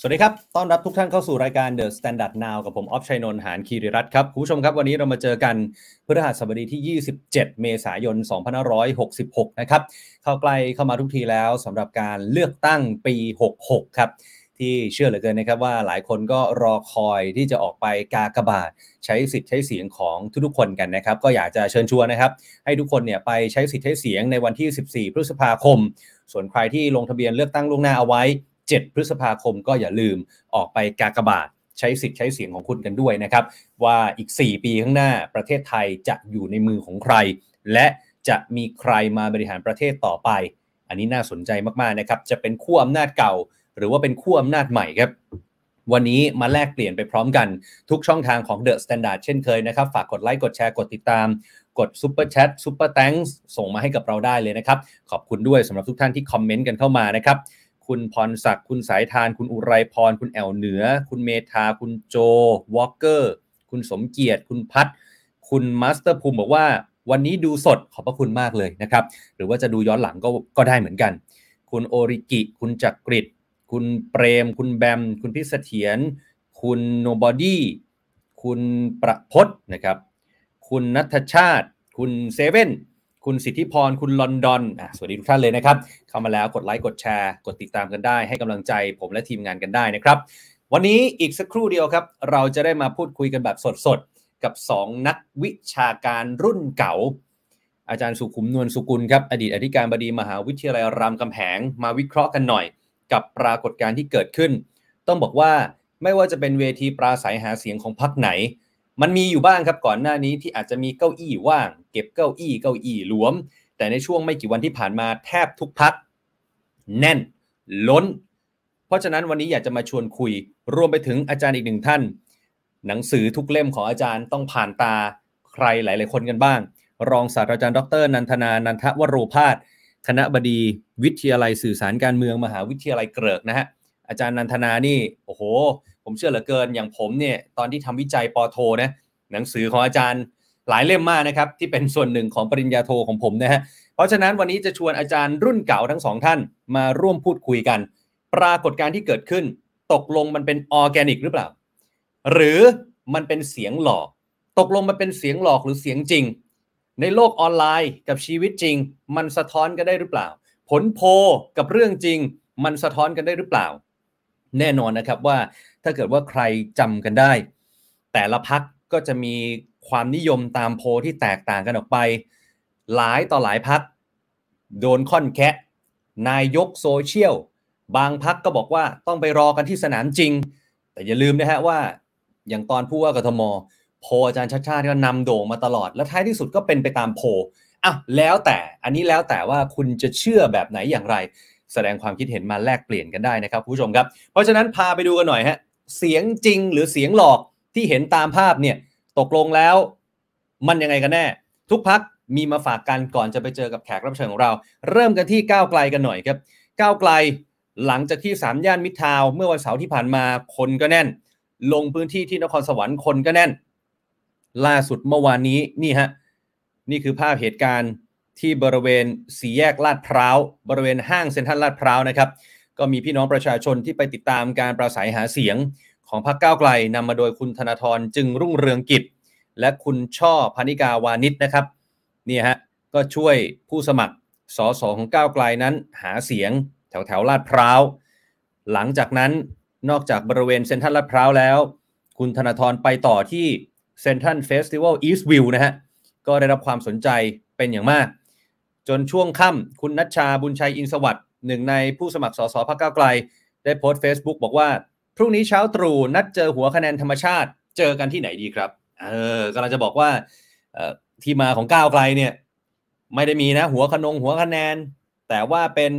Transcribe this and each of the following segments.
สวัสดีครับ ต้อนรับทุกท่านเข้าสู่รายการ The Standard Now กับผม ออฟชัยนนท์ หานคีริรัตน์ครับ คุณผู้ชมครับ วันนี้เรามาเจอกันพฤหัสบดีที่ 27 เมษายน 2566 นะครับ เข้าใกล้เข้ามาทุกทีแล้วสำหรับการเลือกตั้งปี 66 ครับ ที่เชื่อเหลือเกินนะครับว่าหลายคนก็รอคอยที่จะออกไปกากบาทใช้สิทธิ์ใช้เสียงของทุกๆคนกันนะครับ ก็อยากจะเชิญชวนนะครับ ให้ทุกคนเนี่ยไปใช้สิทธิ์ใช้เสียงในวันที่ 14 พฤษภาคม ส่วนใครที่ลงทะเบียนเลือกตั้งล่วงหน้าเอาไว้ 7 พฤษภาคมก็อย่าลืมออกไปกากบาทใช้สิทธิ์ใช้เสียงของคุณกันด้วยนะครับ ว่าอีก 4 ปีข้างหน้าประเทศไทยจะอยู่ในมือของใคร และจะมีใครมาบริหารประเทศต่อไป อันนี้น่าสนใจมากๆนะครับ จะเป็นขั้วอำนาจเก่า หรือว่าเป็นขั้วอำนาจใหม่ครับวันนี้มาแลกเปลี่ยนไปพร้อมกันทุกช่องทางของ The Standard เช่นเคยนะครับ ฝากกดไลค์กดแชร์กดติดตาม กด Super Chat Super Thanks ส่งมาให้กับเราได้เลยนะครับ ขอบคุณด้วยสำหรับทุกท่านที่คอมเมนต์กันเข้ามานะครับ คุณพรศักดิ์คุณสายทาน คุณอุไรพร คุณแอลเหนือ คุณเมธา คุณโจวอลเกอร์ คุณสมเกียรติ คุณพัฒคุณมาสเตอร์ภูมิบอกว่าวันนี้ดูสดขอบพระคุณมากเลยนะครับ หรือว่าจะดูย้อนหลังก็ก็ได้เหมือนกัน คุณโอริกิ คุณจักกริดคุณเปรม คุณแบม คุณพิเสถียรคุณโนบอดี้คุณประพศนะครับ คุณนัทชาติ คุณเซเว่น คุณสิทธิพร คุณลอนดอนอสวัสดีทุกท่านเลยนะครับ เข้ามาแล้วกดไลค์ กดแชร์ กดติดตามกันได้ ให้กำลังใจผมและทีมงานกันได้นะครับ วันนี้อีกสักครู่เดียวครับ เราจะได้มาพูดคุยกันแบบสดๆ กับ 2 นักวิชาการรุ่นเก่า อาจารย์สุขุมนวลสุกุลครับ อดีตอธิการบดีมหาวิทยาลัยรามคำแหง มาวิเคราะห์กันหน่อย กับปรากฏการณ์ที่เกิดขึ้น ต้องบอกว่าไม่ว่าจะเป็นเวทีปราศัยหาเสียงของพรรคไหน มันมีอยู่บ้างครับก่อนหน้านี้ที่อาจจะมีเก้าอี้ว่าง เก็บเก้าอี้เก้าอี้หลวม แต่ในช่วงไม่กี่วันที่ผ่านมาแทบทุกพักแน่น ล้น เพราะฉะนั้นวันนี้อยากจะมาชวนคุย รวมไปถึงอาจารย์อีกหนึ่งท่าน หนังสือทุกเล่มของอาจารย์ต้องผ่านตาใครหลาย ๆ คนกันบ้าง รองศาสตราจารย์ดร นันทนา นันทวโรพาสคณะบดีวิทยาลัยสื่อสารการเมืองมหาวิทยาลัยเกริกนะฮะอาจารย์นันทนานี่โอ้โห ผมเชื่อเหลือเกินอย่างผมเนี่ยตอนที่ทำวิจัยปอโทนะหนังสือของอาจารย์หลายเล่มมากนะครับ ที่เป็นส่วนหนึ่งของปริญญาโทของผมนะฮะเพราะฉะนั้นวันนี้จะชวนอาจารย์รุ่นเก่าทั้งสองท่านมาร่วมพูดคุยกัน ปรากฏการณ์ที่เกิดขึ้น ตกลงมันเป็นออร์แกนิกหรือเปล่า หรือมันเป็นเสียงหลอก ตกลงมันเป็นเสียงหลอกหรือเสียงจริง ในโลกออนไลน์กับชีวิตจริง มันสะท้อนกันได้หรือเปล่า ผลโพลกับเรื่องจริง มันสะท้อนกันได้หรือเปล่า แน่นอนนะครับว่า ถ้าเกิดว่าใครจำกันได้ แต่ละพักก็จะมีความนิยมตามโพลที่แตกต่างกันออกไป หลายต่อหลายพักโดนค่อนแคะนายกโซเชียล บางพักก็บอกว่าต้องไปรอกันที่สนามจริง แต่อย่าลืมนะฮะว่า อย่างตอนผู้ว่ากทม โพอาจารย์ชาติชาติก็นำโด่งมาตลอด และท้ายที่สุดก็เป็นไปตามโพอะแล้วแต่อันนี้แล้วแต่ว่าคุณจะเชื่อแบบไหนอย่างไร แสดงความคิดเห็นมาแลกเปลี่ยนกันได้นะครับผู้ชมครับ เพราะฉะนั้นพาไปดูกันหน่อยฮะ เสียงจริงหรือเสียงหลอกที่เห็นตามภาพเนี่ยตกลงแล้วมันยังไงกันแน่ ทุกพักมีมาฝากกันก่อนจะไปเจอกับแขกรับเชิญของเรา เริ่มกันที่ก้าวไกลกันหน่อยครับก้าวไกลหลังจากที่สามย่านมิตรทาวเมื่อวันเสาร์ที่ผ่านมาคนก็แน่น ลงพื้นที่ที่นครสวรรค์คนก็แน่น ล่าสุดเมื่อวานนี้นี่ฮะนี่คือภาพเหตุการณ์ที่บริเวณสี่แยกลาดพร้าวบริเวณห้างเซ็นทรัลลาดพร้าวนะครับ ก็มีพี่น้องประชาชนที่ไปติดตามการปราศรัยหาเสียงของพรรคก้าวไกลนำมาโดยคุณธนาธรจึงรุ่งเรืองกิจ และคุณช่อพรรณิการ์ วานิชนะครับนี่ฮะก็ช่วยผู้สมัครสสของก้าวไกลนั้นหาเสียงแถวแถวลาดพร้าว หลังจากนั้นนอกจากบริเวณเซ็นทรัลลาดพร้าวแล้ว คุณธนาธรไปต่อที่เซ็นทรัลเฟสติวัลอีสต์วิวนะฮะก็ได้รับความสนใจเป็นอย่างมาก จนช่วงค่ำคุณนัชชาบุญชัยอินสวัสด หนึ่งในผู้สมัครสสพรรคก้าไกล ได้โพสต์ Facebook บอกว่า พรุ่งนี้เช้าตรู่นัดเจอหัวคะแนนธรรมชาติ เจอกันที่ไหนดีครับเออกำลังจะบอกว่าที่มาของก้าวไกลเนี่ย ไม่ได้มีนะ หัวขนงหัวคะแนน แต่ว่าเป็น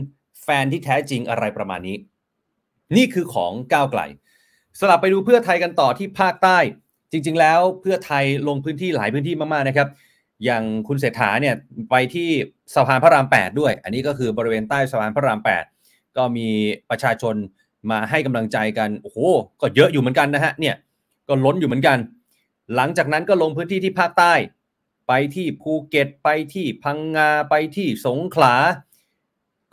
แฟนที่แท้จริงอะไรประมาณนี้ นี่คือของก้าวไกล สลับไปดูเพื่อไทยกันต่อที่ภาคใต้ จริง ๆ แล้วเพื่อไทยลงพื้นที่หลายพื้นที่มากๆนะครับ อย่างคุณเศรษฐาเนี่ยไปที่สะพานพระราม 8 ด้วย อันนี้ก็คือบริเวณใต้สะพานพระราม 8 ก็ก็มีประชาชนมาให้กำลังใจกันโอ้โหก็เยอะอยู่เหมือนกันนะฮะเนี่ยก็ล้นอยู่เหมือนกัน หลังจากนั้นก็ลงพื้นที่ที่ภาคใต้ ไปที่ภูเก็ตไปที่พังงาไปที่สงขลา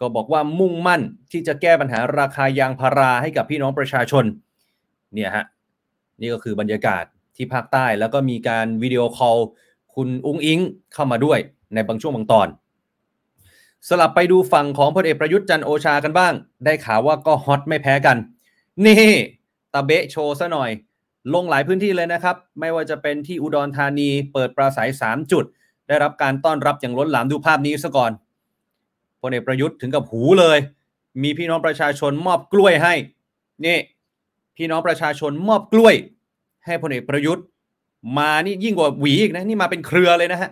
ก็บอกว่ามุ่งมั่นที่จะแก้ปัญหาราคายางพาราให้กับพี่น้องประชาชนเนี่ยฮะนี่ก็คือบรรยากาศที่ภาคใต้แล้วก็มีการวิดีโอคอล คุณอุ้งอิงเข้ามาด้วยในบางช่วงบางตอน สลับไปดูฝั่งของพลเอกประยุทธ์จันโอชากันบ้าง ได้ข่าวว่าก็ฮอตไม่แพ้กัน นี่ตะเบะโชว์ซะหน่อย ลงหลายพื้นที่เลยนะครับ ไม่ว่าจะเป็นที่อุดรธานีเปิดปราศัย 3 จุด ได้รับการต้อนรับอย่างล้นหลามดูภาพนี้ซะก่อนพลเอกประยุทธ์ถึงกับหูเลย มีพี่น้องประชาชนมอบกล้วยให้นี่พี่น้องประชาชนมอบกล้วย ให้พลเอกประยุทธ์ มานี่ยิ่งกว่าหวีอีกนะนี่มาเป็นเครือเลยนะฮะ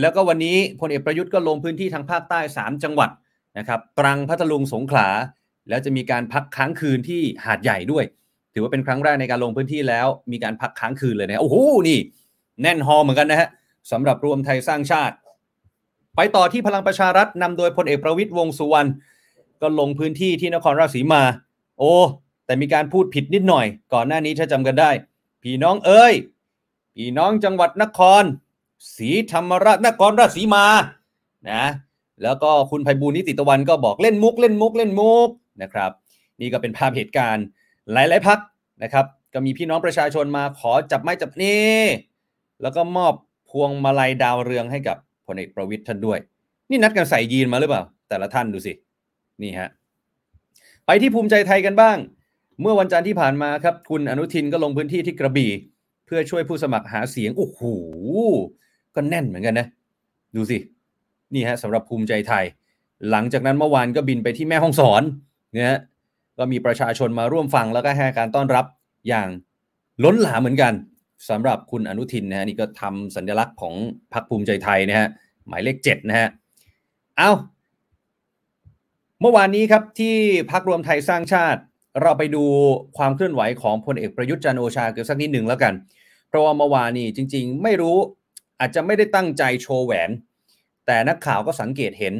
แล้วก็วันนี้พลเอกประยุทธ์ก็ลงพื้นที่ทางภาคใต้ 3 จังหวัดนะครับตรังพัทลุงสงขลา แล้วจะมีการพักค้างคืนที่หาดใหญ่ด้วย ถือว่าเป็นครั้งแรกในการลงพื้นที่แล้ว มีการพักค้างคืนเลยนะโอ้โหนี่ แน่นฮอเหมือนกันนะฮะสำหรับรวมไทยสร้างชาติ ไปต่อที่พลังประชารัฐนำโดยพลเอกประวิตยวงสุวรรณก็ลงพื้นที่ที่นครราชสีมา โอ้แต่มีการพูดผิดนิดหน่อย ก่อนหน้านี้ถ้าจำกันได้ พี่น้องเอ้ย พี่น้องจังหวัดนครศรีธรรมราชนครราชสีมานะแล้วก็คุณไพบูลนิติตะวันก็บอกเล่นมุกเล่นมุกเล่นมุกนะครับ นี่ก็เป็นภาพเหตุการณ์หลายๆพักนะครับ ก็มีพี่น้องประชาชนมาขอจับไม้จับนี่แล้วก็มอบพวงมาลัยดาวเรืองให้กับพลเอกประวิทย์ท่านด้วย นี่นัดกันใส่ยีนมาหรือเปล่า แต่ละท่านดูสิ นี่ฮะไปที่ภูมิใจไทยกันบ้าง เมื่อวันจันทร์ที่ผ่านมาครับ คุณอนุทินก็ลงพื้นที่ที่กระบี่ เพื่อช่วยผู้สมัครหาเสียงโอ้โหก็แน่นเหมือนกันนะ ดูสิ นี่ฮะสำหรับภูมิใจไทย หลังจากนั้นเมื่อวานก็บินไปที่แม่ห้องสอนนะฮะก็มีประชาชนมาร่วมฟังแล้วก็ให้การต้อนรับอย่างล้นหลามเหมือนกันสำหรับคุณอนุทินนะฮะนี่ก็ทำสัญลักษณ์ของพรรคภูมิใจไทยนะฮะหมายเลขเจ็ดนะฮะเอาเมื่อวานนี้ครับที่พักรวมไทยสร้างชาติ เราไปดูความเคลื่อนไหวของพลเอกประยุทธ์จันโอชาเกี่ยวสักนิดหนึ่งแล้วกัน เพราะว่าเมื่อวานนี้จริง ๆ ไม่รู้อาจจะไม่ได้ตั้งใจโชว์แหวน แต่นักข่าวก็สังเกตเห็น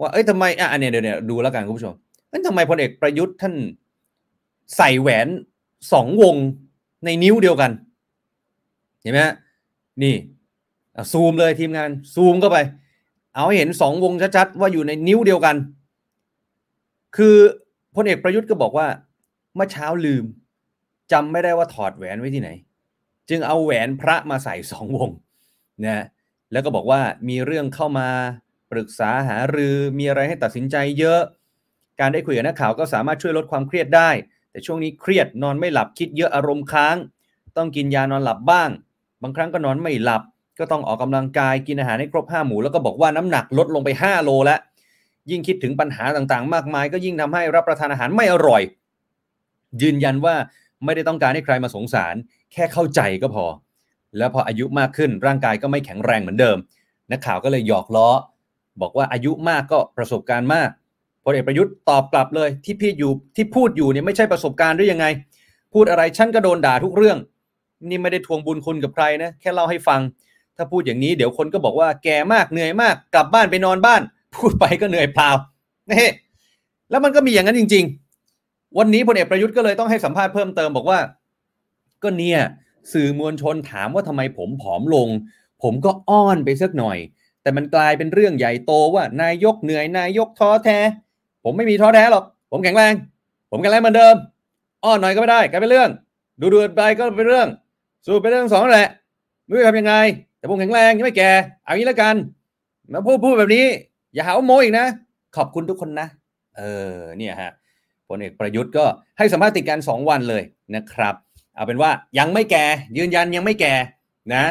ว่าเอ้ยทำไมอะอันนี้เดี๋ยวเนี่ยดูแล้วกันคุณผู้ชมเอ้ยทำไมพลเอกประยุทธ์ท่านใส่แหวนสองวงในนิ้วเดียวกัน เห็นไหมนี่ซูมเลยทีมงานซูมเข้าไป เอาเห็นสองวงชัดๆว่าอยู่ในนิ้วเดียวกัน คือพลเอกประยุทธ์ก็บอกว่า เมื่อเช้าลืมจำไม่ได้ว่าถอดแหวนไว้ที่ไหน จึงเอาแหวนพระมาใส่สองวงนะแล้วก็บอกว่ามีเรื่องเข้ามาปรึกษาหารือมีอะไรให้ตัดสินใจเยอะ การได้คุยกับนักข่าวก็สามารถช่วยลดความเครียดได้ แต่ช่วงนี้เครียดนอนไม่หลับคิดเยอะอารมณ์ค้าง ต้องกินยานอนหลับบ้าง บางครั้งก็นอนไม่หลับ ก็ต้องออกกำลังกายกินอาหารให้ครบห้าหมู่แล้วก็บอกว่าน้ำหนักลดลงไป 5 โลแล้วยิ่งคิดถึงปัญหาต่างๆ มากมาย ก็ยิ่งทำให้รับประทานอาหารไม่อร่อย ยืนยันว่าไม่ได้ต้องการให้ใครมาสงสาร แค่เข้าใจก็พอ แล้วพออายุมากขึ้นร่างกายก็ไม่แข็งแรงเหมือนเดิม นักข่าวก็เลยหยอกล้อ บอกว่าอายุมากก็ประสบการณ์มากพลเอกประยุทธ์ตอบกลับเลยที่พี่อยู่ที่พูดอยู่เนี่ยไม่ใช่ประสบการณ์หรือยังไง พูดอะไรฉันก็โดนด่าทุกเรื่อง นี่ไม่ได้ทวงบุญคุณกับใครนะแค่เล่าให้ฟัง ถ้าพูดอย่างนี้เดี๋ยวคนก็บอกว่าแก่มากเหนื่อยมาก กลับบ้านไปนอนบ้าน พูดไปก็เหนื่อยเปล่านี่แล้วมันก็มีอย่างนั้นจริง ๆ วันนี้พลเอกประยุทธ์ก็เลยต้องให้สัมภาษณ์เพิ่มเติมบอกว่า ก็เนี่ยสื่อมวลชนถามว่าทำไมผมผอมลง ผมก็อ้อนไปสักหน่อย แต่มันกลายเป็นเรื่องใหญ่โตว่านายกเหนื่อยนายกท้อแท้ ผมไม่มีท้อแท้หรอก ผมแข็งแรง ผมแข็งแรงเหมือนเดิม อ้อนหน่อยก็ไม่ได้กลายเป็นเรื่อง ดูดูไปก็เป็นเรื่องสรุปเป็นเรื่องสองแหละไม่รู้จะทำยังไง แต่ผมแข็งแรงยังไม่แก่เอางี้แล้วกันมาพูดพูดแบบนี้ อย่าหาว่าโมอีกนะ ขอบคุณทุกคนนะ เออเนี่ยฮะ พลเอกประยุทธ์ก็ให้สัมภาษณ์ติดกันสองวันเลยนะครับ เอาเป็นว่ายังไม่แก่ยืนยันยังไม่แก่นะ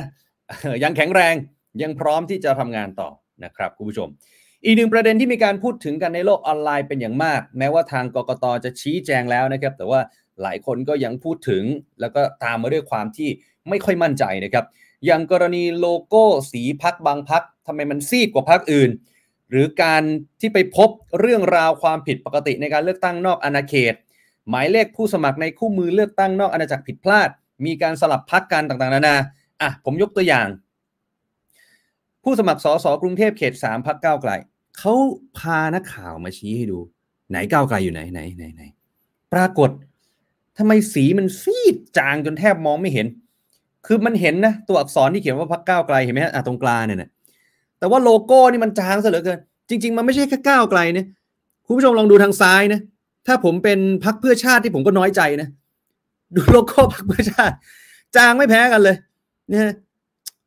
ยังแข็งแรงยังพร้อมที่จะทำงานต่อนะครับคุณผู้ชม อีกหนึ่งประเด็นที่มีการพูดถึงกันในโลกออนไลน์เป็นอย่างมาก แม้ว่าทางกกตจะชี้แจงแล้วนะครับ แต่ว่าหลายคนก็ยังพูดถึง แล้วก็ตามมาด้วยความที่ไม่ค่อยมั่นใจนะครับ อย่างกรณีโลโก้สีพักบางพักทำไมมันซีดกว่าพักอื่น รือการที่ไปพบเรื่องราวความผิดปกติในการเลือกตั้งนอกอาณาเขต หมายเลขผู้สมัครในคู่มือเลือกตั้งนอกอาณาจักรผิดพลาด มีการสลับพักกันต่างๆ นานาอะผมยกตัวอย่าง ผู้สมัครสสกรุงเทพเขต3พักก้าวไกลเขาพานักข่าวมาชี้ให้ดู ไหนก้าวไกลอยู่ไหนไหนไหนไหนปรากฏทำไมสีมันซีดจางจนแทบมองไม่เห็น คือมันเห็นนะตัวอักษรที่เขียนว่าพักก้าวไกลเห็นไหมฮะตรงกลางเนี่ยนะ แต่ว่าโลโก้นี่มันจางซะเหลือเกิน จริง ๆ มันไม่ใช่แค่ก้าวไกลเนี่ยคุณผู้ชมลองดูทางซ้ายนะ ถ้าผมเป็นพรรคเพื่อชาติที่ผมก็น้อยใจนะ ดูโลโก้พรรคเพื่อชาติ จางไม่แพ้กันเลยนะ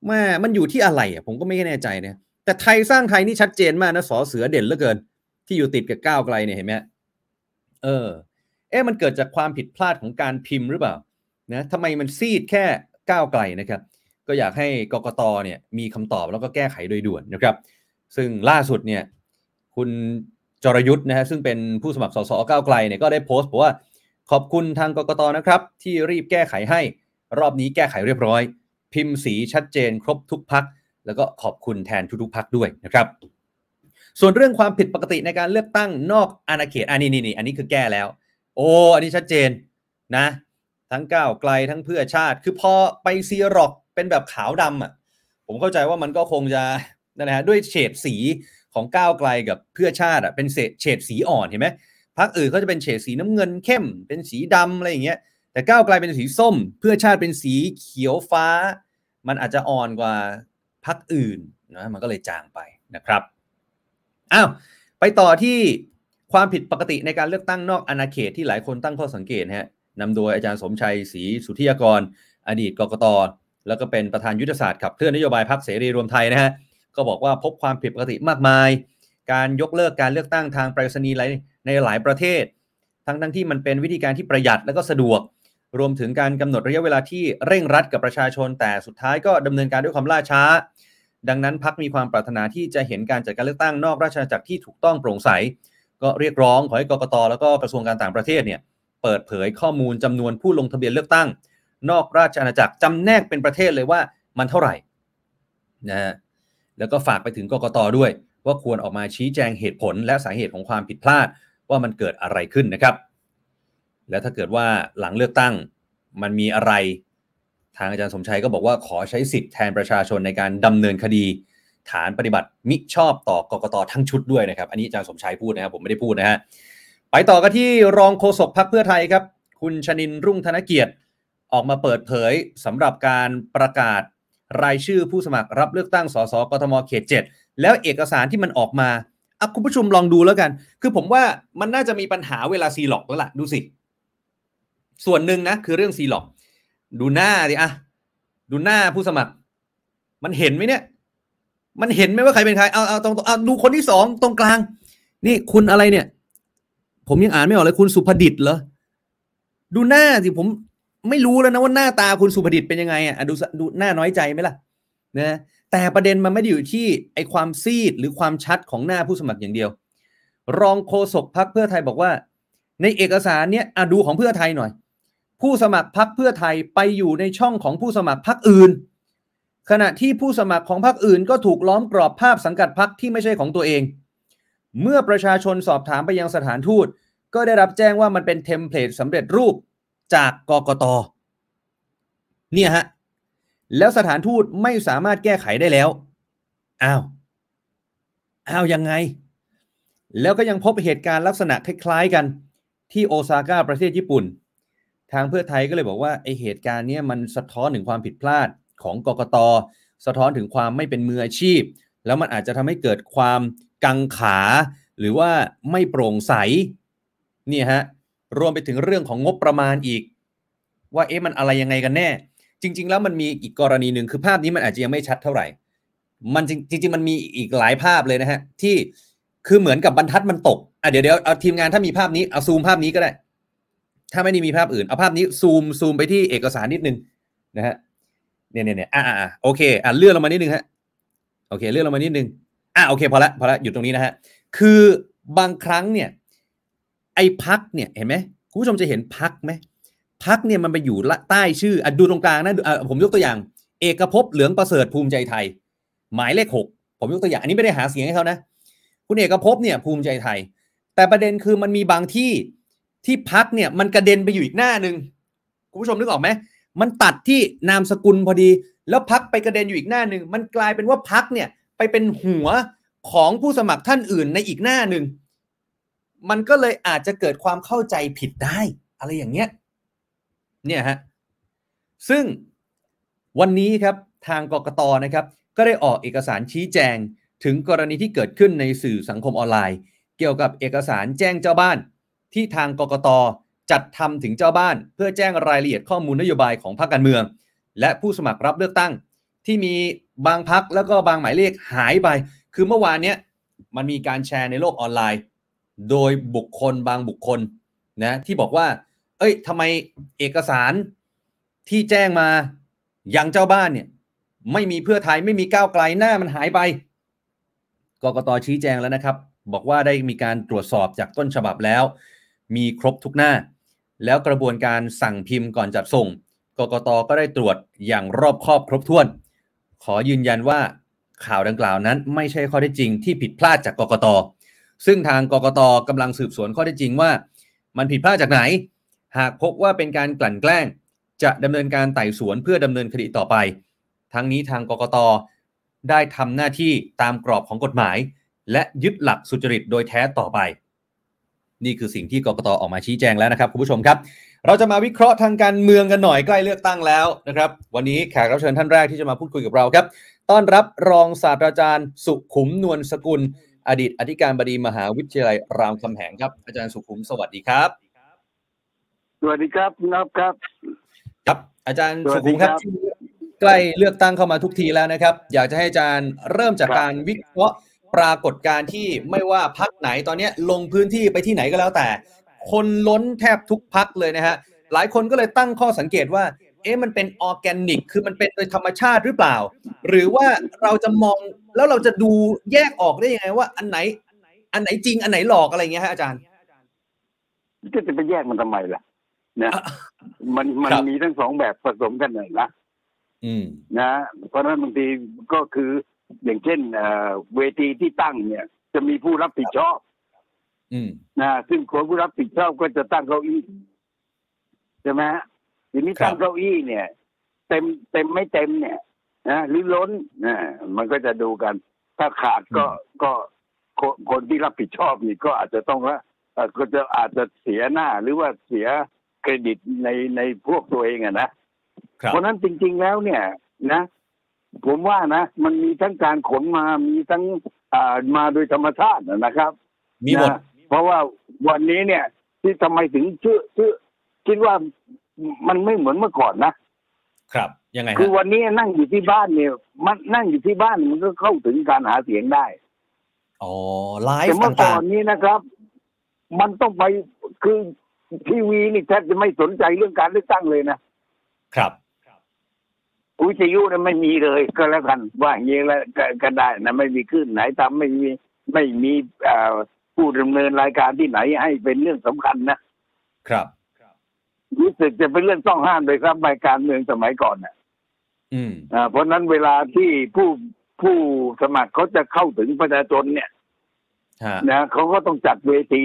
แม่มันอยู่ที่อะไรอะผมก็ไม่แน่ใจเนี่ยแต่ไทยสร้างไทยนี่ชัดเจนมากนะสอเสือเด่นเหลือเกิน ที่อยู่ติดกับก้าวไกลเนี่ยเห็นไหมเออ เอ๊ะมันเกิดจากความผิดพลาดของการพิมพ์หรือเปล่านะทำไมมันซีดแค่ก้าวไกลนะครับ ก็อยากให้กกตเนี่ยมีคำตอบแล้วก็แก้ไขโดยด่วนนะครับ ซึ่งล่าสุดเนี่ยคุณจรยุทธ์นะฮะซึ่งเป็นผู้สมัครสสก้าวไกลเนี่ยก็ได้โพสต์บอกว่าขอบคุณทางกกตนะครับ ที่รีบแก้ไขให้รอบนี้แก้ไขเรียบร้อย พิมพ์สีชัดเจนครบทุกพัก แล้วก็ขอบคุณแทนทุกๆพักด้วยนะครับ ส่วนเรื่องความผิดปกติในการเลือกตั้งนอกอาณาเขตอันนี้นี่อันนี้คือแก้แล้ว โอ้อันนี้ชัดเจนนะ ทั้งก้าวไกลทั้งเพื่อชาติ คือพอไปซีร็อก เป็นแบบขาวดำอะผมเข้าใจว่ามันก็คงจะนั่นนะฮะด้วยเฉดสีของก้าวไกลกับเพื่อชาติอะเป็นเฉดสีอ่อนเห็นไหมพรรคอื่นเขาจะเป็นเฉดสีน้ำเงินเข้ม เป็นสีดำอะไรอย่างเงี้ยแต่ก้าวไกลเป็นสีส้ม เพื่อชาติเป็นสีเขียวฟ้า มันอาจจะอ่อนกว่าพรรคอื่นนะมันก็เลยจางไปนะครับอ้าวไปต่อที่ความผิดปกติในการเลือกตั้งนอกอาณาเขตที่หลายคนตั้งข้อสังเกตฮะนำโดยอาจารย์สมชัยศรีสุทธิยกร อดีตกกต แล้วก็เป็นประธานยุทธศาสตร์ขับเคลื่อนนโยบายพรรคเสรีรวมไทยนะฮะก็บอกว่าพบความผิดปกติมากมาย การยกเลิกการเลือกตั้งทางไปรษณีย์ในหลายประเทศ ทั้งทั้งที่มันเป็นวิธีการที่ประหยัดและก็สะดวก รวมถึงการกำหนดระยะเวลาที่เร่งรัดกับประชาชน แต่สุดท้ายก็ดำเนินการด้วยความล่าช้า ดังนั้นพักมีความปรารถนาที่จะเห็นการจัดการเลือกตั้งนอกราชอาณาจักรที่ถูกต้องโปร่งใส ก็เรียกร้องขอให้กกตแล้วก็กระทรวงการต่างประเทศเนี่ยเปิดเผยข้อมูลจำนวนผู้ลงทะเบียนเลือกตั้ง นอกราชอาณาจักรจำแนกเป็นประเทศเลยว่ามันเท่าไหร่นะฮะแล้วก็ฝากไปถึงกกตด้วย ว่าควรออกมาชี้แจงเหตุผลและสาเหตุของความผิดพลาดว่ามันเกิดอะไรขึ้นนะครับ และถ้าเกิดว่าหลังเลือกตั้งมันมีอะไร ทางอาจารย์สมชัยก็บอกว่าขอใช้สิทธิ์แทนประชาชนในการดำเนินคดี ฐานปฏิบัติมิชอบต่อกกตทั้งชุดด้วยนะครับ อันนี้อาจารย์สมชัยพูดนะครับผมไม่ได้พูดนะฮะไปต่อกันที่รองโฆษกพรรคเพื่อไทยครับ คุณชนินรุ่งธนเกียรติ ออกมาเปิดเผยสำหรับการประกาศรายชื่อผู้สมัครรับเลือกตั้งสสกทมเขต7แล้วเอกสารที่มันออกมาอะคุณผู้ชมลองดูแล้วกัน คือผมว่ามันน่าจะมีปัญหาเวลาซีหลอกแล้วล่ะ ดูสิ ส่วนหนึ่งนะ คือเรื่องซีหลอก ดูหน้าดิอะดูหน้าผู้สมัคร มันเห็นไหมเนี่ย มันเห็นไหมว่าใครเป็นใคร เอาเอาตรงเอาดูคนที่สองตรงกลาง นี่คุณอะไรเนี่ย ผมยังอ่านไม่ออกเลยคุณสุภดิษฐ์เหรอ ดูหน้าสิผม ไม่รู้แล้วนะว่าหน้าตาคุณสุภดิษฐ์เป็นยังไงอะดูดูหน้าน้อยใจไหมล่ะนะแต่ประเด็นมันไม่ได้อยู่ที่ไอความซีดหรือความชัดของหน้าผู้สมัครอย่างเดียว รองโฆษกพักเพื่อไทยบอกว่า ในเอกสารเนี้ยอะดูของเพื่อไทยหน่อย ผู้สมัครพักเพื่อไทยไปอยู่ในช่องของผู้สมัครพักอื่น ขณะที่ผู้สมัครของพักอื่น ก็ถูกล้อมกรอบภาพสังกัดพักที่ไม่ใช่ของตัวเอง เมื่อประชาชนสอบถามไปยังสถานทูตก็ได้รับแจ้งว่ามันเป็นเทมเพลตสำเร็จรูป จากกกตเนี่ยฮะแล้วสถานทูตไม่สามารถแก้ไขได้แล้วอ้าวอ้าวยังไง แล้วก็ยังพบเหตุการณ์ลักษณะคล้ายๆกันที่โอซาก้าประเทศญี่ปุ่น ทางเพื่อไทยก็เลยบอกว่าไอเหตุการณ์นี้มันสะท้อนถึงความผิดพลาดของกกตสะท้อนถึงความไม่เป็นมืออาชีพ แล้วมันอาจจะทำให้เกิดความกังขา หรือว่าไม่โปร่งใสนี่ฮะ รวมไปถึงเรื่องของงบประมาณอีก ว่าเอ๊ะมันอะไรยังไงกันแน่ จริง ๆ แล้วมันมีอีกกรณีหนึ่งคือภาพนี้มันอาจจะยังไม่ชัดเท่าไหร่ มันจริง ๆ มันมีอีกหลายภาพเลยนะฮะ ที่คือเหมือนกับบรรทัดมันตกอะเดี๋ยวเดี๋ยวเอาทีมงานถ้ามีภาพนี้เอาซูมภาพนี้ก็ได้ ถ้าไม่ได้มีภาพอื่นเอาภาพนี้ซูมซูมไปที่เอกสารนิดนึงนะฮะเนี่ยเนี่ยเนี่ยอ่าอ่าโอเคอะเลื่อนลงมานิดนึงฮะโอเค เลื่อนลงมานิดนึงอะโอเคพอละพอละอยู่ตรงนี้นะฮะคือบางครั้งเนี่ย ไอ้พักเนี่ยเห็นไหมคุณผู้ชมจะเห็นพักไหมพักเนี่ยมันไปอยู่ใต้ชื่ออดูตรงกลางนะผมยกตัวอย่าง เอกภพเหลืองประเสริฐภูมิใจไทย หมายเลขหกผมยกตัวอย่างอันนี้ไม่ได้หาเสียงให้เขานะ คุณเอกภพเนี่ยภูมิใจไทย แต่ประเด็นคือมันมีบางที่ที่พักเนี่ยมันกระเด็นไปอยู่อีกหน้าหนึ่งคุณผู้ชมนึกออกไหมมันตัดที่นามสกุลพอดี แล้วพักไปกระเด็นอยู่อีกหน้าหนึ่งมันกลายเป็นว่าพักเนี่ยไปเป็นหัวของผู้สมัครท่านอื่นในอีกหน้าหนึ่ง มันก็เลยอาจจะเกิดความเข้าใจผิดได้ อะไรอย่างเงี้ยเนี่ยฮะซึ่งวันนี้ครับทางกกตนะครับ ก็ได้ออกเอกสารชี้แจงถึงกรณีที่เกิดขึ้นในสื่อสังคมออนไลน์ เกี่ยวกับเอกสารแจ้งเจ้าบ้าน ที่ทางกกตจัดทำถึงเจ้าบ้าน เพื่อแจ้งรายละเอียดข้อมูลนโยบายของพรรคการเมือง และผู้สมัครรับเลือกตั้ง ที่มีบางพักแล้วก็บางหมายเลขหายไป คือเมื่อวานเนี้ยมันมีการแชร์ในโลกออนไลน์ โดยบุคคลบางบุคคลนะที่บอกว่า เอ้ยทำไมเอกสารที่แจ้งมายังเจ้าบ้านเนี่ย ไม่มีเพื่อไทยไม่มีก้าวไกลหน้ามันหายไปกกตชี้แจงแล้วนะครับ บอกว่าได้มีการตรวจสอบจากต้นฉบับแล้ว มีครบทุกหน้า แล้วกระบวนการสั่งพิมพ์ก่อนจัดส่งกกตก็ได้ตรวจอย่างรอบคอบครบถ้วน ขอยืนยันว่าข่าวดังกล่าวนั้น ไม่ใช่ข้อเท็จจริงที่ผิดพลาดจากกกต ซึ่งทางกกตกำลังสืบสวนข้อเท็จจริงว่า มันผิดพลาดจากไหน หากพบว่าเป็นการกลั่นแกล้ง จะดำเนินการไต่สวนเพื่อดำเนินคดีต่อไป ทั้งนี้ทางกกตได้ทำหน้าที่ตามกรอบของกฎหมาย และยึดหลักสุจริตโดยแท้ต่อไป นี่คือสิ่งที่กกตออกมาชี้แจงแล้วนะครับคุณผู้ชมครับ เราจะมาวิเคราะห์ทางการเมืองกันหน่อยใกล้เลือกตั้งแล้วนะครับ วันนี้แขกรับเชิญท่านแรกที่จะมาพูดคุยกับเราครับ ต้อนรับรองศาสตราจารย์ สุขุมนวลสกุล อดีตอธิการบดีมหาวิทยาลัยรามคำแหงครับ อาจารย์สุขุมสวัสดีครับ สวัสดีครับคุณนับครับ ครับอาจารย์สวัสุสดีขุมครับครับ ใกล้เลือกตั้งเข้ามาทุกทีแล้วนะครับ อยากจะให้อาจารย์เริ่มจากครับการวิเคราะห์ปรากฏการณ์ที่ไม่ว่าพักไหนตอนเนี้ยลงพื้นที่ไปที่ไหนก็แล้วแต่ คนล้นแทบทุกพักเลยนะฮะหลายคนก็เลยตั้งข้อสังเกตว่า เอ๊ะมันเป็นออร์แกนิก คือมันเป็นโดยธรรมชาติหรือเปล่า หรือว่าเราจะมองแล้วเราจะดูแยกออกได้ยังไงว่า อันไหน อันไหนจริงอันไหนหลอกอะไรอย่างเงี้ยฮะอาจารย์ก็จะไปแยกมันทำไมล่ะนะอะมันมันครับมีทั้งสองแบบผสมกันเลยนะอืมนะเพราะฉะนั้นบางทีก็คืออย่างเช่นเอ่อเวทีที่ตั้งเนี่ย จะมีผู้รับผิดชอบอืมนะซึ่งคนผู้รับผิดชอบก็จะตั้งเก้าอี้ใช่ไหมฮะ ทีนี้ครับตั้งเก้าอี้เนี่ย เต็มเต็มไม่เต็มเนี่ยนะหรือล้นนะมันก็จะดูกัน ถ้าขาดก็ก็คนคนที่รับผิดชอบนี่ก็อาจจะต้องว่าเอ่อก็จะอาจจะเสียหน้าหรือว่าเสียเครดิตในในพวกตัวเองอะนะครับเพราะฉะนั้นจริง ๆแล้วเนี่ยนะ ผมว่านะ มันมีทั้งการขนมามีทั้งอ่ามาโดยธรรมชาตินะครับ มีหมดนะเพราะว่าวันนี้เนี่ย ที่ทำไมถึงชื่อชื่อคิดว่า มันไม่เหมือนเมื่อก่อนนะครับ ยังไงคือฮะวันนี้นั่งอยู่ที่บ้านเนี่ย มันนั่งอยู่ที่บ้านมันก็เข้าถึงการหาเสียงได้อ๋อไลแต่ฟ์เมื่อก่ต่าองนนี้นะครับ มันต้องไปคือทีวีนี่แทบจะไม่สนใจเรื่องการเลือกตั้งเลยนะ ๆครับ วิทยุเนี่ยไม่มีเลยก็แล้วกัน ว่าอย่างนี้แล้วก็ก็ได้นะไม่มีขึ้นไหนทำไม่มีไม่มีเอ่อผู้ดำเนินรายการที่ไหนให้เป็นเรื่องสำคัญนะครับ รู้สึกจะเป็นเรื่องต้องห้ามเลยครับรายการเมืองสมัยก่อนนะอืมอ่าเพราะฉะนั้นเวลาที่ผู้ผู้สมัครเขาจะเข้าถึงประชาชนเนี่ยฮะนะเขาก็ต้องจัดเวที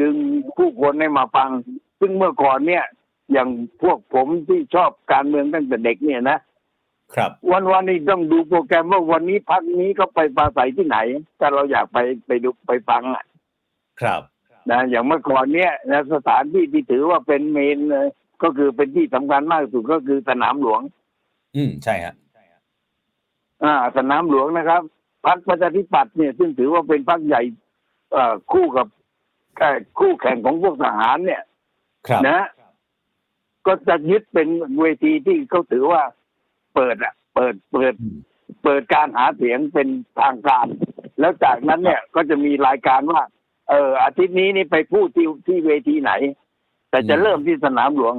ดึงผู้คนให้มาฟัง ซึ่งเมื่อก่อนเนี่ย อย่างพวกผมที่ชอบการเมืองตั้งแต่เด็กเนี่ยนะครับ วันวันนี้ต้องดูโปรแกรมว่าวันนี้พักนี้เขาไปปราศัยที่ไหนถ้าเราอยากไปไปดูไปฟังอะ ครับ นะอย่างเมื่อก่อนเนี้ยนะสถานที่ที่ถือว่าเป็นเมนเลยก็คือเป็นที่สำคัญมากที่สุดก็คือสนามหลวง อืมใช่ฮะอ่า สนามหลวงนะครับพักประชาธิปัตย์เนี่ยซึ่งถือว่าเป็นพักใหญ่เอ่อคู่กับเอ่อคู่แข่งของพวกทหาร เนี่ยครับนะ ก็จะยึดเป็นเวทีที่เขาถือว่าเปิดอะ เปิดเปิดอืมเปิดการหาเสียงเป็นทางการ แล้วจากนั้นเนี่ยก็จะมีรายการว่า เอออาทิตย์นี้นี่ไปพูดที่ที่เวทีไหน แต่จะอืมเริ่มที่สนามหลวง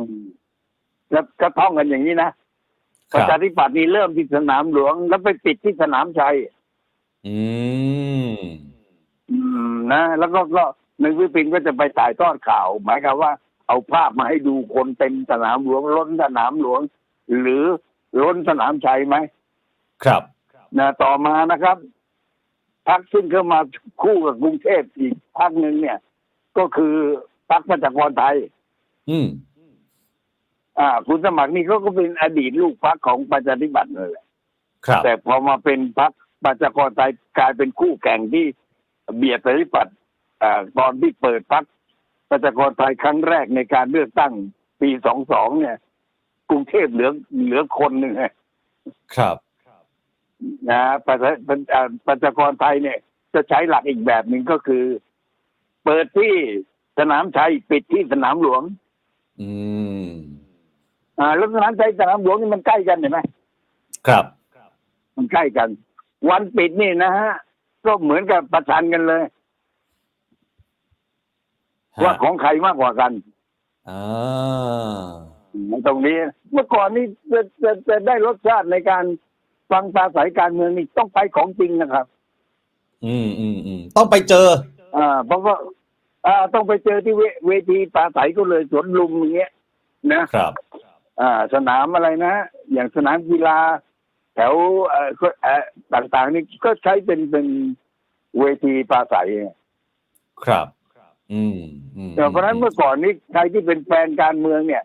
แล้วก็ท่องกันอย่างนี้นะคประรับชาธิปัตย์นี่เริ่มที่สนามหลวง แล้วไปปิดที่สนามชัย อืม อืมนะแล้วก็ก็หนึ่งวิปินก็จะไปถ่ายทอดข่าว หมายความว่า เอาภาพมาให้ดูคนเต็มสนามหลวงล้นสนามหลวง หรือล้นสนามชัยไหมครับนะต่อมานะครับ พักซึ่งเข้ามาคู่กับกรุงเทพอีกพักหนึ่งเนี่ย ก็คือพักประชากรไทย อืม อ่า คุณสมัครนี่เขาก็เป็นอดีตลูกพักของประชาธิปัตย์เลยแหละครับแต่พอมาเป็นพักประชากรไทยกลายเป็นคู่แข่งที่เบียดประชาธิปัตย์เอ่อตอนที่เปิดพักประชากรไทยครั้งแรกในการเลือกตั้งปีสองสองเนี่ย กรุงเทพเหลือเหลือคนหนึ่งไงครับ นะประชาประเอ่อประชากรไทยเนี่ย จะใช้หลักอีกแบบหนึ่งก็คือ เปิดที่สนามชัยปิดที่สนามหลวง อืม อ่าแล้วสนามชัยสนามหลวงนี่มันใกล้กันเห็นไหมครับ มันใกล้กัน วันปิดนี่นะฮะก็เหมือนกับประชันกันเลยว่าของใครมากกว่ากันอ่าตรงนี้ เมื่อก่อนนี่จะจะจะได้รสชาติในการ ฟังปราศัยการเมืองนี่ต้องไปของจริงนะครับ อืมอืมอืมต้องไปเจอ อ่า เพราะว่าอ่าต้องไปเจอที่เวเวทีปราศัยก็เลยสวนลุมอย่างเงี้ยนะครับ อ่า สนามอะไรนะ อย่างสนามกีฬา แถวเอ่อก็เอ่อต่างๆ นี่ก็ใช้เป็นเป็นเวทีปราศัยครับ อืมอืมแต่เพราะฉะนั้นเมื่อก่อนนี้ใครที่เป็นแฟนการเมืองเนี่ย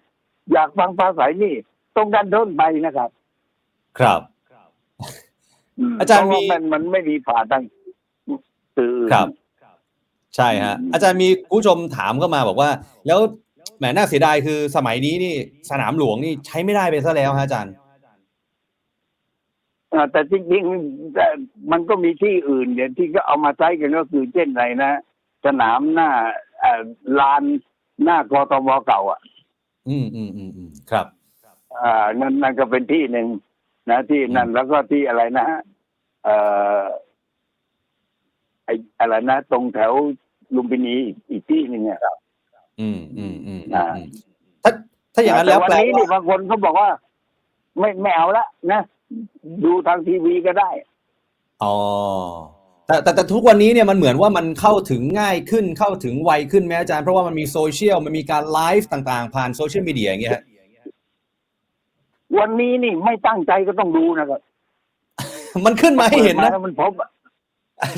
อยากฟังปราศัยนี่ ต้องดันด้นไปนะครับ ครับม อาจารย์เพะว่มีมันมันไม่มีผ่านทางสื่ออื่นครับ ใช่ฮะอืมอาจารย์มีผู้ชมถามเข้ามาบอกว่า แล้วแหมน่าเสียดายคือสมัยนี้นี่สนามหลวงนี่ใช้ไม่ได้ไปซะแล้วฮะอาจารย์อ่าแต่จริงๆแต่มันก็มีที่อื่นเนี่ยที่ก็เอามาใช้กันก็คือเช่นไหนนะสนามหน้าเอ่อลานหน้ากทมเก่า อะอืมอืมอืมอืมครับ อ่านั่นนั่นก็เป็นที่หนึ่ง นะที่นั่นแล้วก็ที่อะไรนะฮะเอ่อไออะไรนะ ตรงแถวลุมพินีอีกที่หนึ่งอะอืมอืมอืมอ่าอืมถ้าถ้าอย่างนั้นแล้วต่แปลวันนี้นี่ว่าบางคนเขาบอกว่า ไม่ไม่เอาละนะดูทางทีวีก็ได้ อ๋อแต่แต่แต่ทุกวันนี้เนี่ยมันเหมือนว่ามันเข้าถึงง่ายขึ้นเข้าถึงไวขึ้นไหมอาจารย์ เพราะว่ามันมีโซเชียลมันมีการไลฟ์ต่างๆ ผ่านโซเชียลมีเดียอย่างเงี้ยฮะ วันนี้นี่ไม่ตั้งใจก็ต้องดูนะครับ มันขึ้นมาให้เห็นปิดนะแล้วมันพบอะ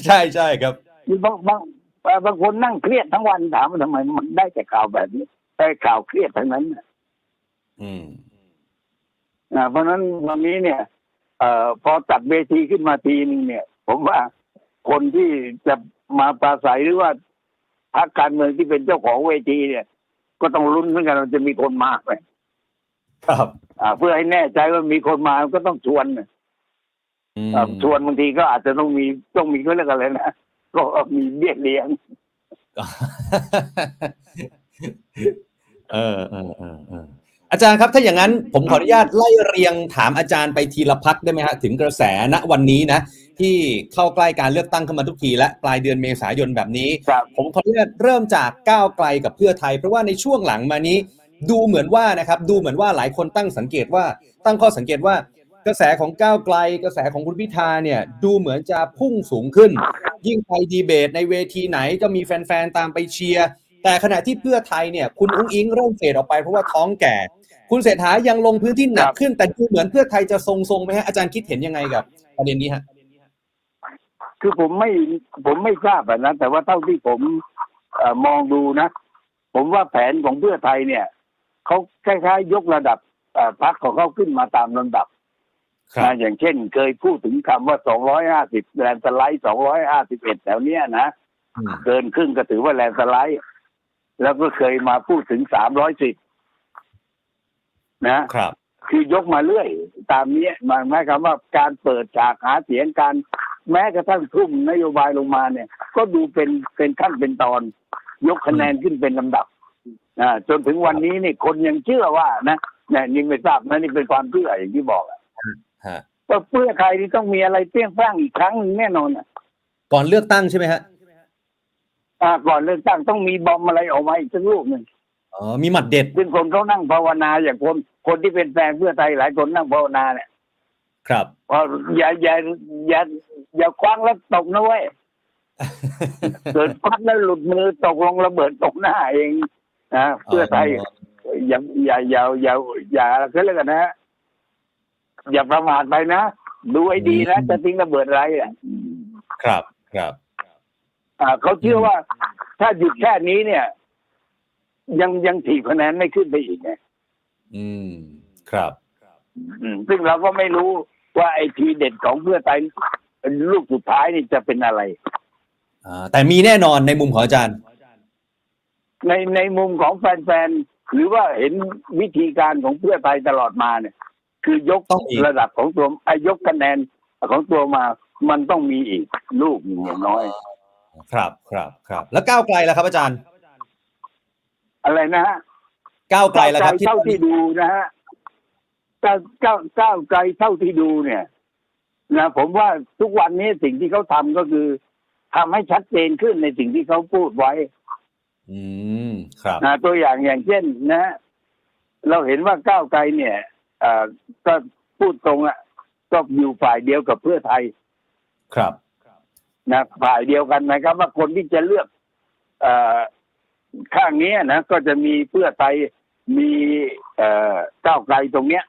ใช่ใช่ครับมีบางบางเอ่อบางคนนั่งเครียดทั้งวันถามว่าทำไมมันได้แต่ข่าวแบบนี้ได้ข่าวเครียดทั้งนั้นน่ะอืมอ่าเพราะฉะนั้นวันนี้เนี่ย เอ่อพอจัดเวทีขึ้นมาทีนึงเนี่ย ผมว่าคนที่จะมาปราศัยหรือว่าพรรคการเมืองที่เป็นเจ้าของเวทีเนี่ย ก็ต้องลุ้นเหมือนกันว่าจะมีคนมาไหมครับ อ่าเพื่อให้แน่ใจว่ามีคนมาก็ต้องชวนน่ะอืมอ่าชวนบางทีก็อาจจะต้องมีต้องมีเขาเรียกอะไรนะก็มีเบี้ยเลี้ยงเออเออเออเอออาจารย์ครับถ้าอย่างนั้นผมขออนุญาตไล่เรียงถามอาจารย์ไปทีละพักได้ไหมฮะถึงกระแสณวันนี้นะ ที่เข้าใกล้การเลือกตั้งเข้ามาทุกทีและปลายเดือนเมษายนแบบนี้ครับผมขออนุญาตเริ่มจากก้าวไกลกับเพื่อไทย เพราะว่าในช่วงหลังมานี้ ดูเหมือนว่านะครับดูเหมือนว่าหลายคนตั้งสังเกตว่าตั้งข้อสังเกตว่ากระแสของก้าวไกล กระแสของคุณพิธาเนี่ยดูเหมือนจะพุ่งสูงขึ้น ยิ่งไปดีเบตในเวทีไหนก็มีแฟนๆตามไปเชียร์แต่ขณะที่เพื่อไทยเนี่ยคุณอุ้งอิงเริ่มเฟดออกไปเพราะว่าท้องแก่ คุณเศรษฐายังลงพื้นที่หนักขึ้น แต่ดูเหมือนเพื่อไทยจะทรงๆไหมฮะอาจารย์คิดเห็นยังไงกับประเด็นนี้ฮะคือผมไม่ผมไม่ทราบอะนะแต่ว่าเท่าที่ผมอมองดูนะ ผมว่าแผนของเพื่อไทยเนี่ย เขาคล้ายๆ ยกระดับเอ่อพรรคของเขาขึ้นมาตามลำดับครับนะอย่างเช่นเคยพูดถึงคำว่า 250 แลนด์สไลด์ 251 แถวเนี้ยนะอืมเกินครึ่งก็ถือว่าแลนด์สไลด์ แล้วก็เคยมาพูดถึง 310 นะ ครับ คือยกมาเรื่อย ตามนี้หมายหมายความว่าการเปิดฉากหาเสียงการแม้กระทั่งทุ่มนโยบายลงมาเนี่ย ก็ดูเป็นเป็นขั้นเป็นตอน ยกคะแนนขึ้นเป็นลำดับอ่า จนถึงวันนี้นี่คนยังเชื่อว่านะเนี่ยยังไม่ทราบนะนี่เป็นความเชื่ออย่างที่บอกอะฮะว่าเพื่อไทยนี่ต้องมีอะไรเปรี้ยงปร้างอีกครั้งหนึ่งแน่นอนอะก่อนเลือกตั้งใช่ไหมฮะอ่าก่อนเลือกตั้งต้องมีบอมอะไรออกมาอีกสักลูกหนึ่งอ๋อมีหมัดเด็ดซึ่งคนเขานั่งภาวนาอย่างคนคนที่เป็นแฟนเพื่อไทยหลายคนนั่งภาวนาเนี่ยครับว่าอย่าอย่าอย่าอย่าคว้างแล้วตกนะเว้ยเกิดควักแล้วหลุดมือตกลงระเบิดตกหน้าเอง นะเพื่อไทยอย่าอย่าอย่าอย่าอย่าเขาเรียกกันนะ อย่าประมาทไปนะ ดูให้ดีนะ จะทิ้งระเบิดอะไรอะครับครับ อ่าเขาเชื่อว่าถ้าหยุดแค่นี้เนี่ย ยังยังถีบคะแนนไม่ขึ้นไปอีกไงอืมครับอืมซึ่งเราก็ไม่รู้ว่าไอ้ทีเด็ดของเพื่อไทยลูกสุดท้ายนี่จะเป็นอะไรอ่าแต่มีแน่นอนในมุมของอาจารย์ ในในมุมของแฟนๆหรือว่าเห็นวิธีการของเพื่อไทยตลอดมาเนี่ย คือยกต้องอีก ระดับของตัวไอ้ยกคะแนนของตัวมามันต้องมีอีกลูกหนึ่งอย่างน้อย ครับครับครับ แล้วก้าวไกลล่ะครับอาจารย์อะไรนะฮะก้าวไกลล่ะครับเท่าที่ดูนะฮะก้าวก้าวก้าวไกลเท่าที่ดูเนี่ย นะผมว่าทุกวันนี้สิ่งที่เขาทำก็คือทำให้ชัดเจนขึ้นในสิ่งที่เขาพูดไว้ อืมครับนะตัวอย่างอย่างเช่นนะฮะเราเห็นว่าก้าวไกลเนี่ยเอ่อก็พูดตรงอะก็อยู่ฝ่ายเดียวกับเพื่อไทย ครับนะฝ่ายเดียวกันนะครับ ว่าคนที่จะเลือกเอ่อข้างนี้นะก็จะมีเพื่อไทยมีเอ่อก้าวไกลตรงเนี้ย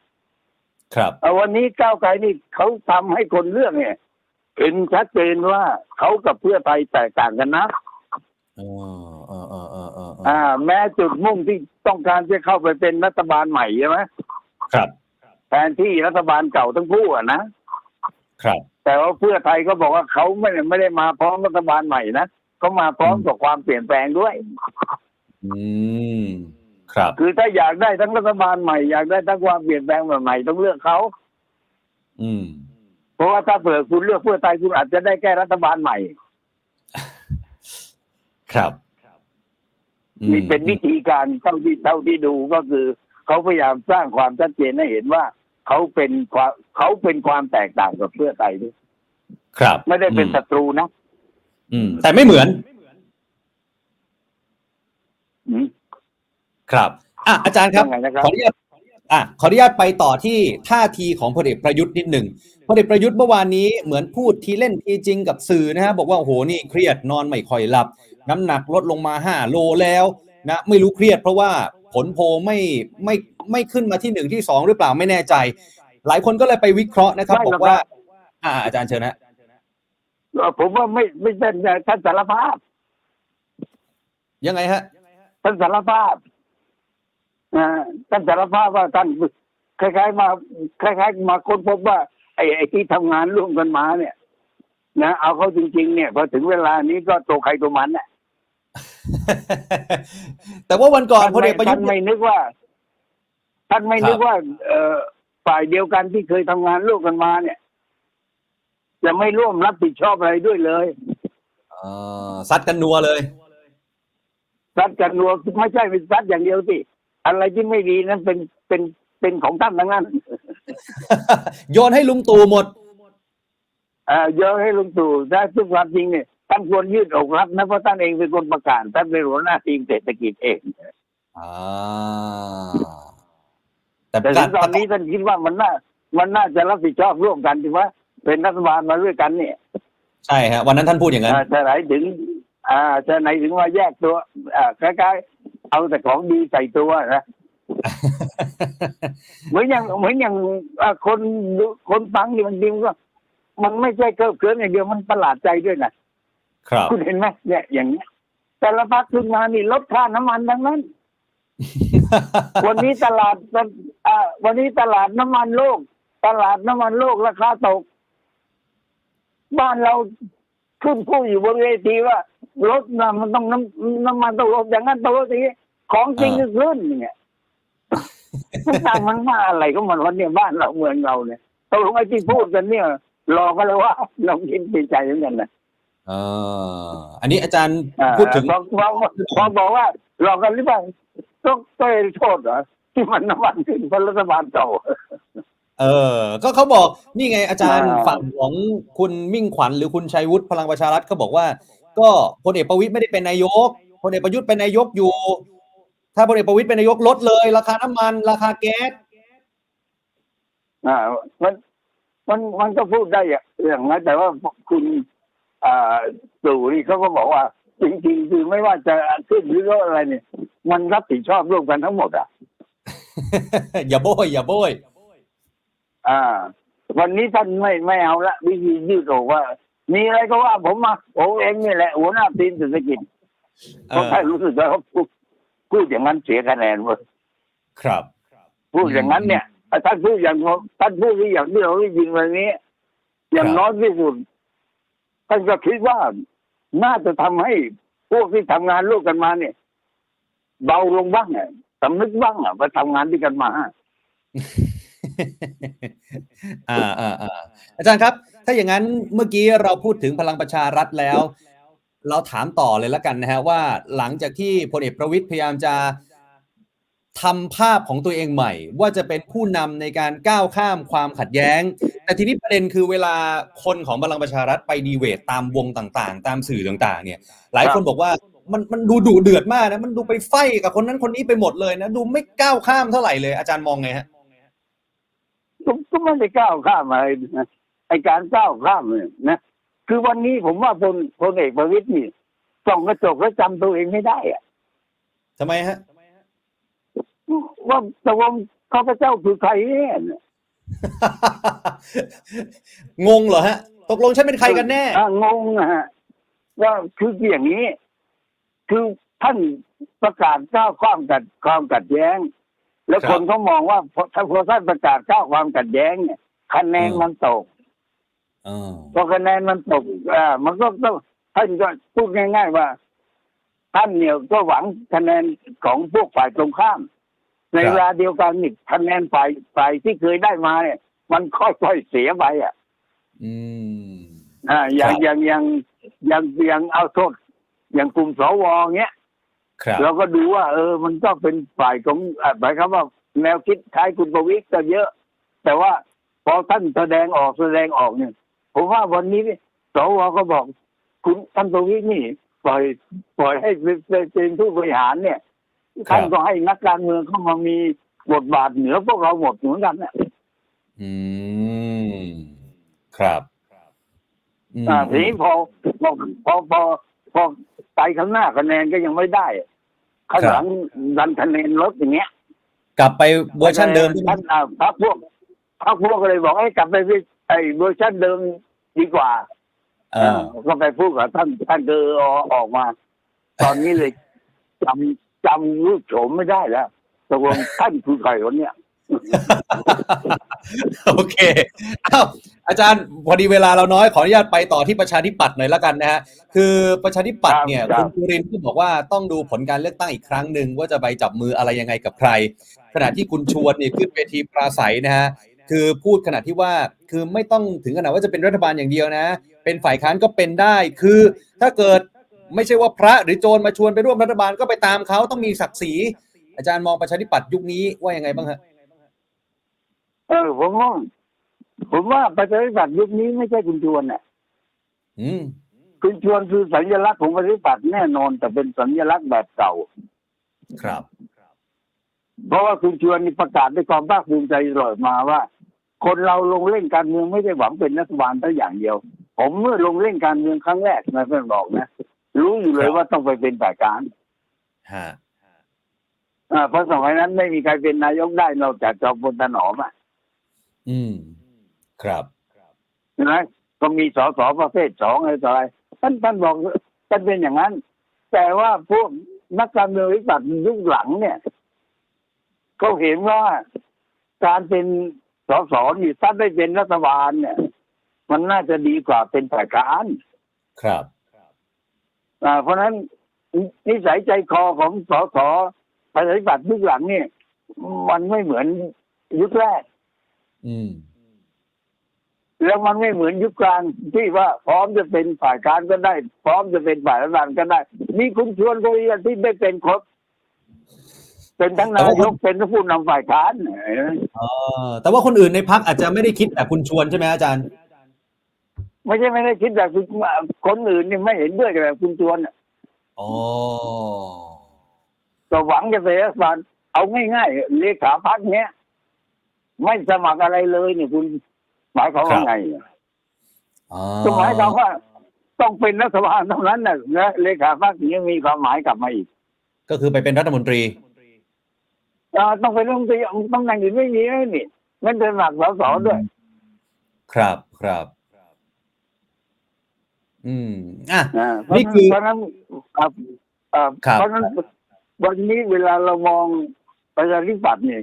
ครับเอาวันนี้ก้าวไกลนี่เขาทำให้คนเลือกเนี่ยเห็นชัดเจนว่าเขากับเพื่อไทยแตกต่างกันนะเออเออเออเออเออเอออ่า แม้จุดมุ่งที่ต้องการจะเข้าไปเป็นรัฐบาลใหม่ใช่ไหมครับ แทนที่รัฐบาลเก่าทั้งคู่อะนะครับ แต่ว่าเพื่อไทยก็บอกว่าเขาไม่ได้ไม่ได้มาพร้อมรัฐบาลใหม่นะเขามาพร้อมกับความเปลี่ยนแปลงด้วย อืม ครับ คือถ้าอยากได้ทั้งรัฐบาลใหม่อยากได้ทั้งความเปลี่ยนแปลงแบบใหม่ต้องเลือกเขาอืม เพราะว่าถ้าเผื่อคุณเลือกเพื่อไทยคุณอาจจะได้แค่รัฐบาลใหม่ ครับอืม นี่เป็นวิธีการเท่าที่เท่าที่ดูก็คือเขาพยายามสร้างความชัดเจนให้เห็นว่าเขาเป็นความเขาเป็นความแตกต่างกับเพื่อไทยด้วยครับ ไม่ได้เป็นอืมศัตรูนะอืม แต่ไม่เหมือนอืมครับ อะอาจารย์ครับว่าไงนะครับขออนุญาต อะขออนุญาตไปต่อที่ท่าทีของพลเอกประยุทธ์นิดหนึ่งพลเอกประยุทธ์เมื่อวานนี้เหมือนพูดทีเล่นทีจริงกับสื่อนะฮะบอกว่าโอ้โหนี่เครียดนอนไม่ค่อยหลับ น้ำหนักลดลงมาห้าโลแล้วนะไม่รู้เครียดเพราะว่าผลโพลไม่ไม่ไม่ขึ้นมาที่หนึ่งที่สองหรือเปล่าไม่แน่ใจ หลายคนก็เลยไปวิเคราะห์นะครับไม่บหรออกกว่าครับอ่า อาจารย์เชิญนะเอ่อผมว่าไม่ไม่ใช่ท่านสารภาพ ยังไงฮะท่านสารภาพอ่า ท่านสารภาพว่าท่านคล้ายๆ มาคล้ายๆ มาค้นพบว่าไอ้ไอ้ที่ทำงานร่วมกันมาเนี่ย นะเอาเขาจริง ๆ เนี่ยพอถึงเวลานี้ก็ตัวใครตัวมันน่ะแต่ว่าวันก่อนท่านพลเอไม่กประยุท่าทนธ์ไม่นึกว่า ท่านไม่ครับนึกว่าเอ่อฝ่ายเดียวกันที่เคยทำงานร่วมกันมาเนี่ย จะไม่ร่วมรับผิดชอบอะไรด้วยเลยเอ่อซัดกันนัวเลยซัดกันรัวไม่ใช่เป็นซัดอย่างเดียวสิ อะไรที่ไม่ดีนั้นเป็นเป็นเป็นของท่านทั้งนั้นโยนให้ลุงตู่หมดเอ่อเยอะให้ลุงตู่ถ้าทุกความจริงเนี่ยท่านควรยืดอกรับนะเพราะท่านเองเป็นคนประกาศท่านเป็นหัวหน้าทีมเศรษฐกิจเองอ่าแต่แต่กาถึรงตอนนี้ท่านคิดว่ามันน่า มันน่าจะรับผิดชอบร่วมกันใช่ไหมเป็นรัฐบาลมาด้วยกันเนี่ย ใช่ฮะวันนั้นท่านพูดอย่างนั้นอ่าจะไหนถึง อ่าจะไหนถึงว่าแยกตัวอ่าคล้ายๆเอาแต่ของดีใส่ตัวนะเหมือนอย่างเหมือนอย่างอ่าคนดูคนฟังนี่มันดิมนก็ มันไม่ใช่เกิบเกินอย่างเดียวมันประหลาดใจด้วยนะครับคุณเห็นไหมเนี่ยอย่างเนี้ยแต่ละพักขึ้นมานี่ลดค่าน้ำมันทั้งนั้น วันนี้ตลาดอ่าวันนี้ตลาดน้ำมันโลก ตลาดน้ำมันโลกราคาตก บ้านเราขึ้นพูดอยู่บนเวทีว่า รถนะมันต้องน้ำน้ำมันต้องลดอย่างนั้นต้องลดอย่างนี้ของจริงก็ขึ้นเนี่ยมันต่างมันมาอะไรก็มันวันเนี่ยบ้านเราเมืองเราเนี่ยตกลงไอ้ที่พูดกันเนี่ยหลอกกันเลยว่าเราคิดเป็นใจเหมือนกันนะเอออันนี้อาจารย์อ่าพูดถึงพอพอพอบอกว่าหลอกกันหรือเปล่าต้องต้องให้โทษเหรอที่มันน้ำมันขึ้นเพราะรัฐบาลเก่าเออ ก็เขาบอกนี่ไงอาจารย์อ่าฝั่งของคุณมิ่งขวัญหรือคุณชัยวุฒิพลังประชารัฐเขาบอกว่า ก็พลเอกประวิตยไม่ได้เป็นนายกพลเอกประยุทธ์เป็นนายกอยู่ ถ้าพลเอกประวิตยเป็นนายกลดเลย ราคาน้ำมัน ราคาแก๊สอ่ามันมันมันก็พูดได้อย่างนั้นแต่ว่าคุณอ่าตู่นี่เขาก็บอกว่า จริงๆคือไม่ว่าจะขึ้นหรือลดอะไรเนี่ย มันรับผิดชอบร่วมกันทั้งหมดอะอย่าโบยอย่าโบยอ่า วันนี้ท่านไม่ไม่เอาละวิธียืดอกว่า มีอะไรก็ว่าผมมาผมเองนี่แหละหัวหน้าทีมเศรษฐกิจเอเพราะอท่านรู้สึกว่าเขาพูดพูดอย่างนั้นเสียคะแนนเว้ยครับ พูดอย่างนั้นเนี่ยท่านพูดอย่างท่านพูดที่อย่างที่เราได้ยินวันนี้ อย่างครับน้อยที่สุดท่านก็คิดว่าน่าจะทำให้พวกที่ทำงานร่วมกันมาเนี่ย เบาลงบ้างอะสำนึกบ้างอะว่าทำงานด้วยกันมาอ่าอ่าอ่าอาจารย์ครับ ถ้าอย่างนั้นเมื่อกี้เราพูดถึงพลังประชารัฐแล้ว เราถามต่อเลยล้วกันนะฮะว่าหลังจากที่พลเอกประวิตยพยายามจะทำภาพของตัวเองใหม่ ว่าจะเป็นผู้นำในการก้าวข้ามความขัดแย้ง แต่ทีนี้ประเด็นคือเวลาคนของพลังประชารัฐไปดีเวทตามวงต่างๆ ตามสื่อต่างๆ เนี่ย หลายคนบอกว่ามันมันดูดุเดือดมากนะมันดูไปไฟกับคนนั้นคนนี้ไปหมดเลยนะดูไม่ก้าวข้ามเท่าไหร่เลยอาจารย์มองไงฮะก็ไม่ได้ก้าวข้ามอะไรนะ ไอการก้าวข้ามเนี่ยนะคือวันนี้ผมว่าพลพลเอกประวิตยนี่ส่องกระจกแล้วจำตัวเองไม่ได้อะทำไมฮะ ว่าตกลงข้าพเจ้าคือใครเนี่ยงงเหรอฮะ ตกลงฉันเป็นใครกันแน่ อะงงนะฮะว่าคืออย่างนี้ คือท่านประกาศก้าวความกัดความขัดแย้ง แล้วครับ คนเขามองว่าพอถ้าพอท่านประกาศก้าวความขัดแย้งเนี่ยคะแนนอืมมันตกอ๋อ พอคะแนนมันตกอ่ามันก็ต้องท่านก็พูดง่าย ๆ ว่า ท่านเนี่ยก็หวังคะแนนของพวกฝ่ายตรงข้าม ในเวลาเดียวกันนี่คะแนนฝ่ายฝ่ายที่เคยได้มาเนี่ย มันค่อยๆเสียไปอะ อืมอ่าอย่างครับอย่างอย่างอย่างอย่างเอาโทษอย่างกลุ่มสวเงี้ยครับเราก็ดูว่า เออ มันก็เป็นฝ่ายของอ่าหมายความว่าแนวคิดคล้ายคุณประวิตรก็เยอะ แต่ว่าพอท่านแสดงออกแสดงออกเนี่ย ผมว่าวันนี้เนี่ยสวก็บอก คุณท่านประวิตรนี่ปล่อยปล่อยให้เป็นเป็นผู้บริหารเนี่ยครับท่านก็ให้นักการเมืองเข้ามามีบทบาทเหนือพวกเราหมดเหมือนกันเนี่ยอืมครับอืมอ่าทีนี้พอพอพอพอพอไปข้างหน้าคะแนนก็ยังไม่ได้ข้างหลังดันคะแนนลดอย่างเงี้ย กลับไปเวอร์ชันเดิมใช่ไหมท่านอ่าพรรคพวกพรรคพวกก็เลยบอกให้กลับไปที่ไอ้เวอร์ชันเดิม ดีกว่า เออ ก็ไปพูดกับท่านท่านเดอออกมา ตอนนี้เลยจำจำรูปโฉมไม่ได้แล้วตกลงท่านคือใครวะเนี่ยโอเคอ้าวอาจารย์พอดีเวลาเราน้อยขออนุญาตไปต่อที่ประชาธิปัตย์หน่อยแล้วกันนะฮะคือประชาธิปัตย์เนี่ยครัคุบณจุรินทร์ก็บอกว่าต้องดูผลการเลือกตั้งอีกครั้งหนึ่งว่าจะไปจับมืออะไรยังไงกับใคร ขณะที่คุณชวนเนี่ยขึ้นเวทีปราศัยนะฮะ คือพูดขนาดที่ว่าคือไม่ต้องถึงขนาดว่าจะเป็นรัฐบาลอย่างเดียวนะ เป็นฝ่ายค้านก็เป็นได้ คือถ้าเกิดไม่ใช่ว่าพระหรือโจรมาชวนไปร่วมรัฐบาลก็ไปตามเขาต้องมีศักดิ์ศรีอาจารย์มองประชาธิปัตย์ยุคนี้ว่ายังไงบ้างฮะเออผมว่าผมว่าประชาธิปัตย์ยุคนี้ไม่ใช่คุณชวนน่ะอืมคุณชวนคือสัญลักษณ์ของประชาธิปัตย์แน่นอน แต่เป็นสัญลักษณ์แบบเก่า ครับเพราะว่าคุณชวนนี่ประกาศด้วยความภาคภูมิใจตลอดมาว่า คนเราลงเล่นการเมืองไม่ได้หวังเป็นรัฐบาลแต่อย่างเดียว ผมเมื่อลงเล่นการเมืองครั้งแรกนะเพื่อนบอกนะ รู้อยู่เลยว่าต้องไปเป็นฝ่ายการฮะอ่าเพราะสมัยนั้นไม่มีใครเป็นนายกได้นอกจากจอมพลถนอมอะ อืม ครับใช่ไหมก็มีสสประเภทสองอะไรต่ออะไรท่านท่านบอกท่านเป็นอย่างนั้น แต่ว่าพวกนักการเมืองวิปัตย์ยุคหลังเนี่ยเขาเห็นว่าการเป็น สสนี่ถ้าได้เป็นรัฐบาลเนี่ย มันน่าจะดีกว่าเป็นฝ่ายค้านครับอ่าเพราะฉะนั้นนิสัยใจคอของสสประชาธิปัตย์ยุคหลังเนี่ย มันไม่เหมือนยุคแรก อืม แล้วมันไม่เหมือนยุคกลางที่ว่าพร้อมจะเป็นฝ่ายค้านก็ได้ พร้อมจะเป็นฝ่ายรัฐบาลก็ได้มีคุณชวนคนเดียวที่ได้เป็นครบ เป็นทั้งนายกเป็นทั้งผู้นำฝ่ายค้านเห็นไหมเออแต่ว่าคนอื่นในพักอาจจะไม่ได้คิดแบบคุณชวนใช่ไหมอาจารย์ ไม่ใช่ไม่ได้คิดแบบคุณคนอื่นนี่ไม่เห็นด้วยกับแบบคุณชวนน่ะอ๋อก็หวังจะเป็นรัฐบาลเอาง่ายๆเลขาพักเนี้ยไม่สมัครอะไรเลยเนี่ยคุณหมายความว่าไงอ๋อก็หมายความว่าต้องเป็นรัฐบาลเท่านั้นนะและเลขาพักนี้มีความหมายกลับมาอีก ก็คือไปเป็นรัฐมนตรีอ่า ต้องเป็นรัฐมนตรีต้องนั่งอื่นไม่มีเลยนี่ไม่เป็นหลักสสด้วย ครับครับ อืมอะอ่านี่คือเพราะฉะนั้นครับอ่าครับเพราะฉะนั้นวันนี้เวลาเรามองประชาธิปัตย์เนี่ย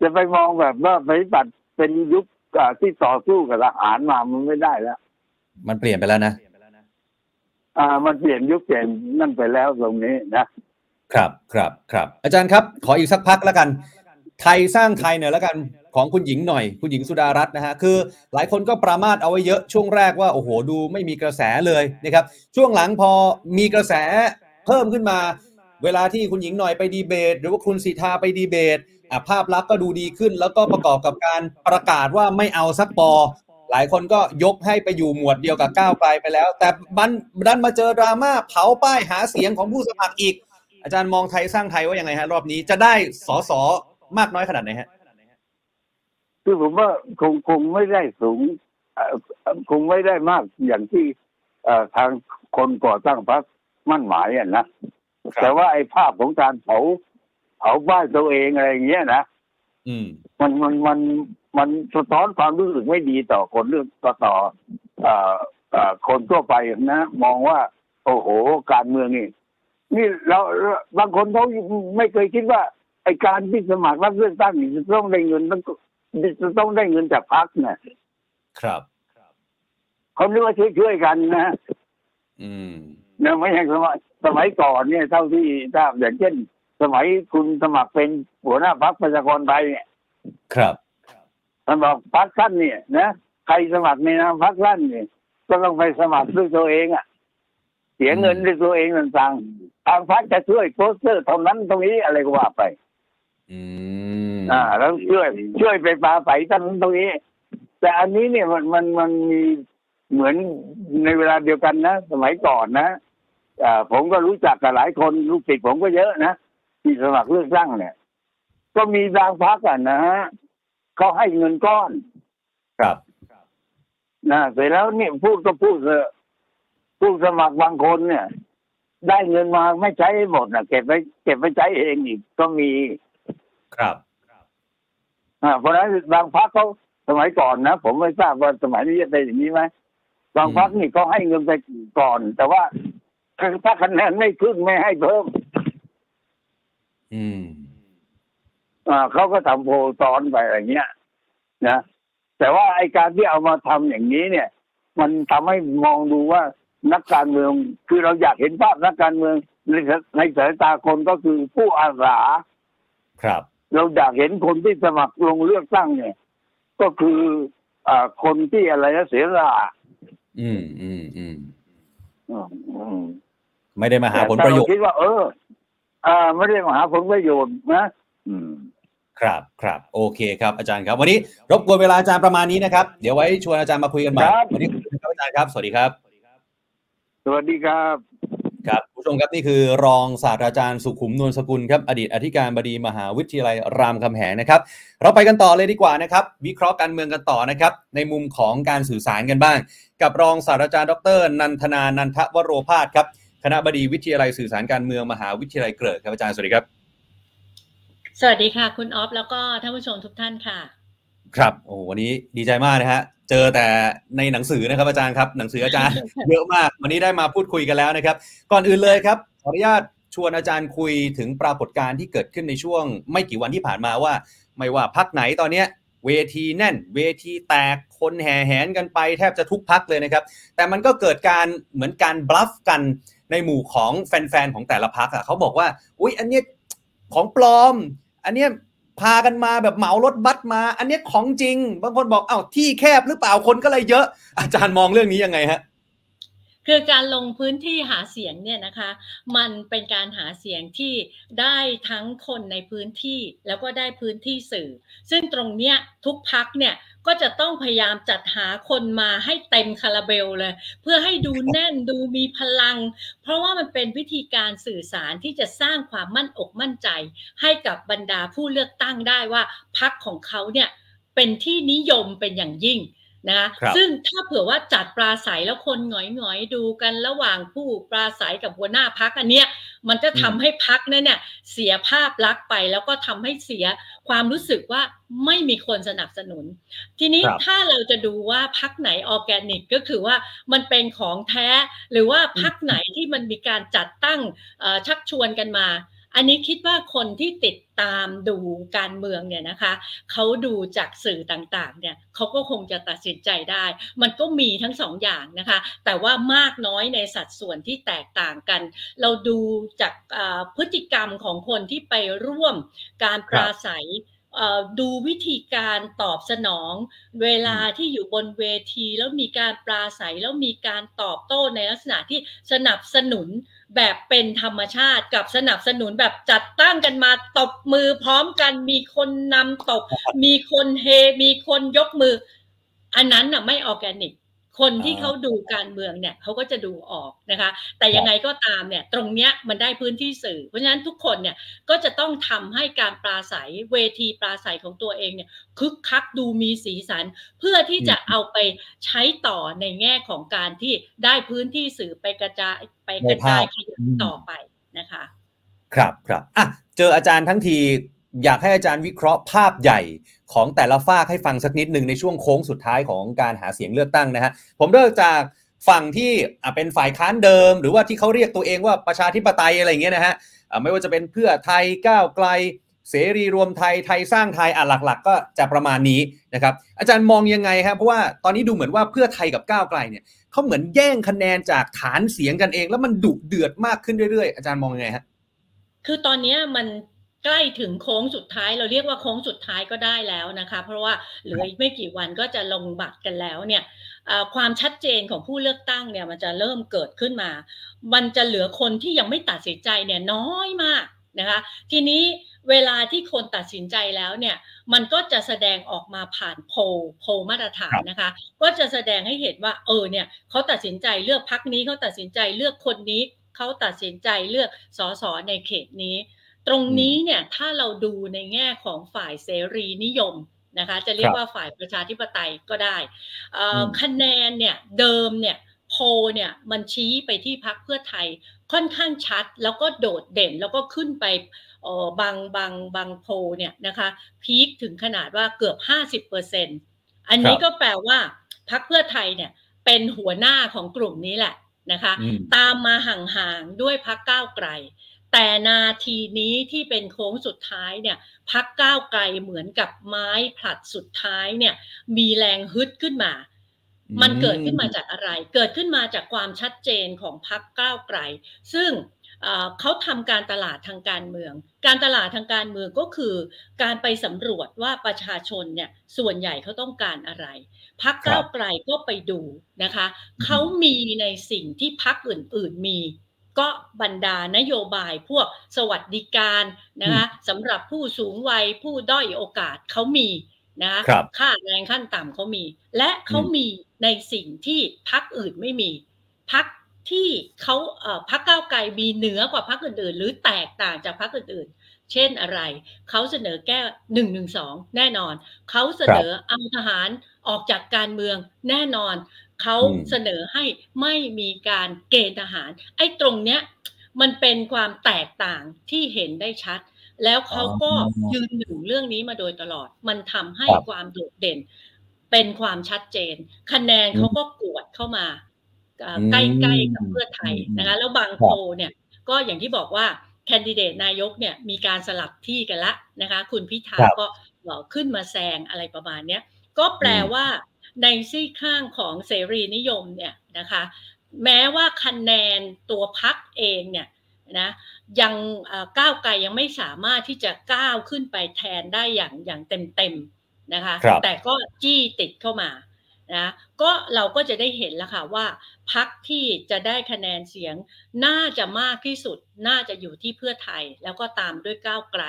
จะไปมองแบบว่าประชาธิปัตย์เป็นยุคอ่าที่ต่อสู้กับทหารมามันไม่ได้แล้ว มันเปลี่ยนไปแล้วนะอ่า มันเปลี่ยนยุคเปลี่ยนนั่นไปแล้วตรงนี้นะ ครับครับครับอาจารย์ครับ ขออีกสักพักแล้วกัน ไทยสร้างไทยหน่อยแล้วกันของคุณหญิงหน่อย คุณหญิงสุดารัตน์นะฮะคือ หลายคนก็ปรามาสเอาไว้เยอะช่วงแรกว่าโอ้โหดูไม่มีกระแสเลยนะครับช่วงหลังพอมีกระแสเพิ่มขึ้นมา เวลาที่คุณหญิงหน่อยไปดีเบต หรือว่าคุณสีทาไปดีเบตภาพลักษณ์ก็ดูดีขึ้น แล้วก็ประกอบกับการประกาศว่าไม่เอาสักปอ หลายคนก็ยกให้ไปอยู่หมวดเดียวกับก้าวไกลไปแล้ว แต่บันดันมาเจอดราม่าเผาป้ายหาเสียงของผู้สมัครอีก อาจารย์มองไทยสร้างไทยว่ายังไงฮะ รอบนี้จะได้สอสอมากน้อยขนาดไหนฮะคือผมว่าคงคงไม่ได้สูงเอ่อคงไม่ได้มากอย่างที่เอ่อทางคนก่อตั้งพรรคมั่นหมายอะนะครับแต่ว่าไอ้ภาพของการเผาเผาบ้านตัวเองอะไรอย่างเงี้ยนะอืมมันมันมันมันสะท้อนความรู้สึกไม่ดีต่อคนเรื่องต่อต่อเอ่อเอ่อคนทั่วไปนะ มองว่า โอ้โห การเมืองนี่ นี่เราบางคนเขาไม่เคยคิดว่าไอการที่สมัครรับเลือกตั้งนี่จะต้องได้เงินต้องจะต้องได้เงินจากพรรคเนี่ยครับเขาเรียกว่าช่วยๆกันนะ อืมเนี่ยไม่ใช่สมัยสมัยก่อนเนี่ยเท่าที่ทราบอย่างเช่น สมัยคุณสมัครเป็นหัวหน้าพรรคประชากรไทยเนี่ย ครับสมัครพรรคท่านเนี่ยนะใครสมัครในนามพรรคท่านเนี่ยก็ต้องไปสมัครด้วยตัวเองอะ เสียเงินด้วยตัวเองต่างๆ ทางพรรคจะช่วยโปสเตอร์ตรงนั้นตรงนี้อะไรก็ว่าไป อืมอ่า แล้วช่วย ช่วยไปปลาใสท่านนั้นตรงนี้ แต่อันนี้เนี่ยมันมันมันมีเหมือนในเวลาเดียวกันนะสมัยก่อนนะอ่าผมก็รู้จักกับหลายคนลูกศิษย์ผมก็เยอะนะที่สมัครเลือกตั้งเนี่ย ก็มีบางพรรคอะนะฮะเขาให้เงินก้อน ครับนะเสร็จแล้วเนี่ยพูดก็พูดเถอะผู้สมัครบางคนเนี่ย ได้เงินมาไม่ใช้ให้หมดนะเก็บไว้เก็บไว้ใช้เองอีกก็มีครับอ่าเพราะฉะนั้นบางพรรคเขาสมัยก่อนนะผมไม่ทราบว่าสมัยนี้จะเป็นอย่างนี้ไหมบางพรรคนี่เขาให้เงินไปก่อน แต่ว่าถ้าคะแนนไม่ขึ้นไม่ให้เพิ่ม อืม อ่าเขาก็ทำโพลซ้อนไปอะไรเงี้ยนะแต่ว่าไอการที่เอามาทำอย่างนี้เนี่ย มันทำให้มองดูว่า นักการเมือง คือเราอยากเห็นภาพนักการเมืองในในสายตาคนก็คือผู้อาสาครับ เราอยากเห็นคนที่สมัครลงเลือกตั้งเนี่ย ก็คืออ่าคนที่อะไรนะเสียสละอืมอืมอืมอืมอืมไม่ได้มาหาผลประโยชแต่ถ้าเาคิน์ดว่า เอออ่าไม่ได้มาหาผลประโยชน์นะอืมครับครับโอเคครับอาจารย์ครับ วันนี้รบกวนเวลาอาจารย์ประมาณนี้นะครับ เดี๋ยวไว้ชวนอาจารย์มาคุยกันใหม่ครับวันนี้ขอบคุณครับอาจารย์ครับ สวัสดีครับ สวัสดีครับครับคุณผู้ชมครับนี่คือรองศาสตราจารย์สุขุมนวลสกุลครับอดีตอธิการบดีมหาวิทยาลัยรามคำแหงนะครับ เราไปกันต่อเลยดีกว่านะครับ วิเคราะห์การเมืองกันต่อนะครับ ในมุมของการสื่อสารกันบ้าง กับรองศาสตราจารย์ดร นันทนานันทวโรพาสครับคณะบดีวิทยาลัยสื่อสารการเมืองมหาวิทยาลัยเกริกครับอาจารย์สวัสดีครับ สวัสดีค่ะ คุณออฟแล้วก็ท่านผู้ชมทุกท่านค่ะ ครับโอ้โหวันนี้ดีใจมากนะฮะ เจอแต่ในหนังสือนะครับอาจารย์ครับ หนังสืออาจารย์เยอะมาก วันนี้ได้มาพูดคุยกันแล้วนะครับ ก่อนอื่นเลยครับขออนุญาตชวนอาจารย์คุยถึงปรากฏการณ์ที่เกิดขึ้นในช่วง ไม่กี่วันที่ผ่านมาว่า ไม่ว่าพักไหนตอนเนี้ยเวทีแน่น เวทีแตกคนแห่แหนกันไปแทบจะทุกพักเลยนะครับ แต่มันก็เกิดการเหมือนการบลัฟกันในหมู่ของแฟนๆของแต่ละพักอะเขาบอกว่า อุ๊ยอันเนี้ยของปลอม อันเนี้ย พากันมาแบบเหมารถบัสมา อันนี้ของจริง บางคนบอกอ้าวที่แคบหรือเปล่าคนก็เลยเยอะ อาจารย์มองเรื่องนี้ยังไงฮะคือการลงพื้นที่หาเสียงเนี่ยนะคะ มันเป็นการหาเสียงที่ได้ทั้งคนในพื้นที่แล้วก็ได้พื้นที่สื่อ ซึ่งตรงเนี้ยทุกพักเนี่ย ก็จะต้องพยายามจัดหาคนมาให้เต็มคาราเบลเลย เพื่อให้ดูแน่นดูมีพลัง เพราะว่ามันเป็นวิธีการสื่อสารที่จะสร้างความมั่นอกมั่นใจ ให้กับบรรดาผู้เลือกตั้งได้ว่าพักของเขาเนี่ยเป็นที่นิยมเป็นอย่างยิ่งนะครับซึ่งถ้าเผื่อว่าจัดปราศัยแล้วคนหงอยๆ ดูกันระหว่างผู้ปราศัยกับหัวหน้าพักอันเนี้ย มันจะทำให้พักนั้นเนี่ยเสียภาพลักษณ์ไป แล้วก็ทำให้เสียความรู้สึกว่าไม่มีคนสนับสนุน ทีนี้ครับถ้าเราจะดูว่าพักไหนออร์แกนิกก็คือว่ามันเป็นของแท้ หรือว่าพักไหนที่มันมีการจัดตั้งเอ่อชักชวนกันมา อันนี้คิดว่าคนที่ติดตามดูการเมืองเนี่ยนะคะเขาดูจากสื่อต่างๆเนี่ยเขาก็คงจะตัดสินใจได้ มันก็มีทั้งสองอย่างนะคะ แต่ว่ามากน้อยในสัดส่วนที่แตกต่างกัน เราดูจากพฤติกรรมของคนที่ไปร่วมการปราศัยดูวิธีการตอบสนอง เวลาที่อยู่บนเวที แล้วมีการปราศัยแล้วมีการตอบโต้ในลักษณะที่สนับสนุน แบบเป็นธรรมชาติกับสนับสนุนแบบจัดตั้งกันมาตบมือพร้อมกันมีคนนำตบ มีคนเฮ มีคนยกมือ อันนั้นน่ะไม่ออร์แกนิก คนที่เขาดูการเมืองเนี่ยเขาก็จะดูออกนะคะ แต่ยังไงก็ตามเนี่ยตรงเนี้ยมันได้พื้นที่สื่อ เพราะฉะนั้นทุกคนเนี่ยก็จะต้องทำให้การปราศัยเวทีปราศัยของตัวเองเนี่ยคึกคักดูมีสีสัน เพื่อที่จะเอาไปใช้ต่อในแง่ของการที่ได้พื้นที่สื่อไปกระจายไปกระจายขยายต่อไปนะคะ ครับครับอะเจออาจารย์ทั้งที อยากให้อาจารย์วิเคราะห์ภาพใหญ่ของแต่ละฝากให้ฟังสักนิดหนึ่งในช่วงโค้งสุดท้ายของการหาเสียงเลือกตั้งนะฮะผมเริ่มจากฝั่งที่เป็นฝ่ายค้านเดิม หรือว่าที่เขาเรียกตัวเองว่าประชาธิปไตยอะไรเงี้ยนะฮะไม่ว่าจะเป็นเพื่อไทยก้าวไกล เสรีรวมไทยไทยสร้างไทยอะหลัก ๆ ก็จะประมาณนี้นะครับอาจารย์มองยังไงครับเพราะว่าตอนนี้ดูเหมือนว่าเพื่อไทยกับก้าวไกลเนี่ยเขาเหมือนแย่งคะแนนจากฐานเสียงกันเอง แล้วมันดุเดือดมากขึ้นเรื่อยๆ อาจารย์มองยังไงฮะคือตอนนี้มัน ใกล้ถึงโค้งสุดท้าย เราเรียกว่าโค้งสุดท้ายก็ได้แล้วนะคะ เพราะว่าเหลืออีกไม่กี่วันก็จะลงบัตรกันแล้วเนี่ยความชัดเจนของผู้เลือกตั้งเนี่ยมันจะเริ่มเกิดขึ้นมา มันจะเหลือคนที่ยังไม่ตัดสินใจเนี่ยน้อยมากนะคะ ทีนี้เวลาที่คนตัดสินใจแล้วเนี่ยมันก็จะแสดงออกมาผ่านโพโพมาตรฐานนะคะ ก็จะแสดงให้เห็นว่าเออเนี่ยเขาตัดสินใจเลือกพักนี้เขาตัดสินใจเลือกคนนี้เขาตัดสินใจเลือกสสในเขตนี้ ตรงนี้เนี่ยถ้าเราดูในแง่ของฝ่ายเสรีนิยมนะคะจะเรียกว่าฝ่ายประชาธิปไตยก็ได้คะแนนเนี่ยเดิมเนี่ยโพเนี่ยมันชี้ไปที่พักเพื่อไทยค่อนข้างชัด แล้วก็โดดเด่นแล้วก็ขึ้นไปบางบางบางโพเนี่ยนะคะพีคถึงขนาดว่าเกือบ 50%อันนี้ก็แปลว่าพักเพื่อไทยเนี่ยเป็นหัวหน้าของกลุ่มนี้แหละนะคะ ตามมาห่างๆด้วยพักก้าวไกล แต่นาทีนี้ที่เป็นโค้งสุดท้ายเนี่ยพักก้าวไกลเหมือนกับไม้ผลัดสุดท้ายเนี่ย มีแรงฮึดขึ้นมา มันเกิดขึ้นมาจากอะไร เกิดขึ้นมาจากความชัดเจนของพักก้าวไกล ซึ่งเขาทำการตลาดทางการเมือง การตลาดทางการเมืองก็คือ การไปสำรวจว่าประชาชนเนี่ยส่วนใหญ่เขาต้องการอะไร พักก้าวไกลก็ไปดูนะคะ เขามีในสิ่งที่พักอื่น ๆ มี ก็บรรดานโยบายพวกสวัสดิการนะคะสำหรับผู้สูงวัยผู้ด้อยโอกาสเขามีนะค่าแรงขั้นต่ำเขามี และเขามีในสิ่งที่พักอื่นไม่มีพักที่เขาพักก้าวไกลมีเหนือกว่าพักอื่นๆ หรือแตกต่างจากพักอื่นๆ เช่นอะไร เขาเสนอแก้หนึ่งหนึ่งสองแน่นอน เขาเสนอเอาทหารออกจากการเมืองแน่นอน เขาเสนอให้ไม่มีการเกณฑ์ทหาร ไอ้ตรงเนี้ยมันเป็นความแตกต่างที่เห็นได้ชัด แล้วเขาก็ยืนหนึ่งเรื่องนี้มาโดยตลอด มันทำให้ความโดดเด่น เป็นความชัดเจน คะแนนเขาก็กวดเข้ามาใกล้ๆกับเพื่อไทยนะคะแล้วบางโพเนี่ยก็อย่างที่บอกว่าแคนดิเดตนายกเนี่ยมีการสลับที่กันละนะคะ คุณพิธาก็ขึ้นมาแซงอะไรประมาณเนี้ยก็แปลว่า ในซี่ข้างของเสรีนิยมเนี่ยนะคะแม้ว่าคะแนนตัวพักเองเนี่ยนะยังก้าวไกลยังไม่สามารถที่จะก้าวขึ้นไปแทนได้อย่างอย่างเต็มๆนะคะแต่ก็จี้ติดเข้ามานะก็เราก็จะได้เห็นแล้วค่ะว่าพักที่จะได้คะแนนเสียงน่าจะมากที่สุดน่าจะอยู่ที่เพื่อไทย แล้วก็ตามด้วยก้าวไกล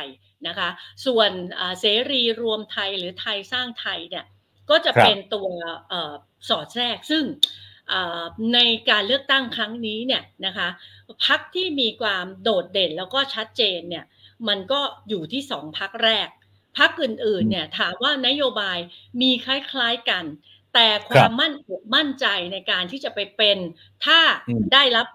นะคะ ส่วนเสรีรวมไทยหรือไทยสร้างไทยเนี่ย ก็จะเป็นตัวสอดแทรกซึ่งในการเลือกตั้งครั้งนี้เนี่ยนะคะพักที่มีความโดดเด่นแล้วก็ชัดเจนเนี่ยมันก็อยู่ที่สองพักแรกพักอื่นๆเนี่ยถามว่านโยบายมีคล้ายๆกัน แต่ความมั่นมั่นใจในการที่จะไปเป็น ถ้าได้รับ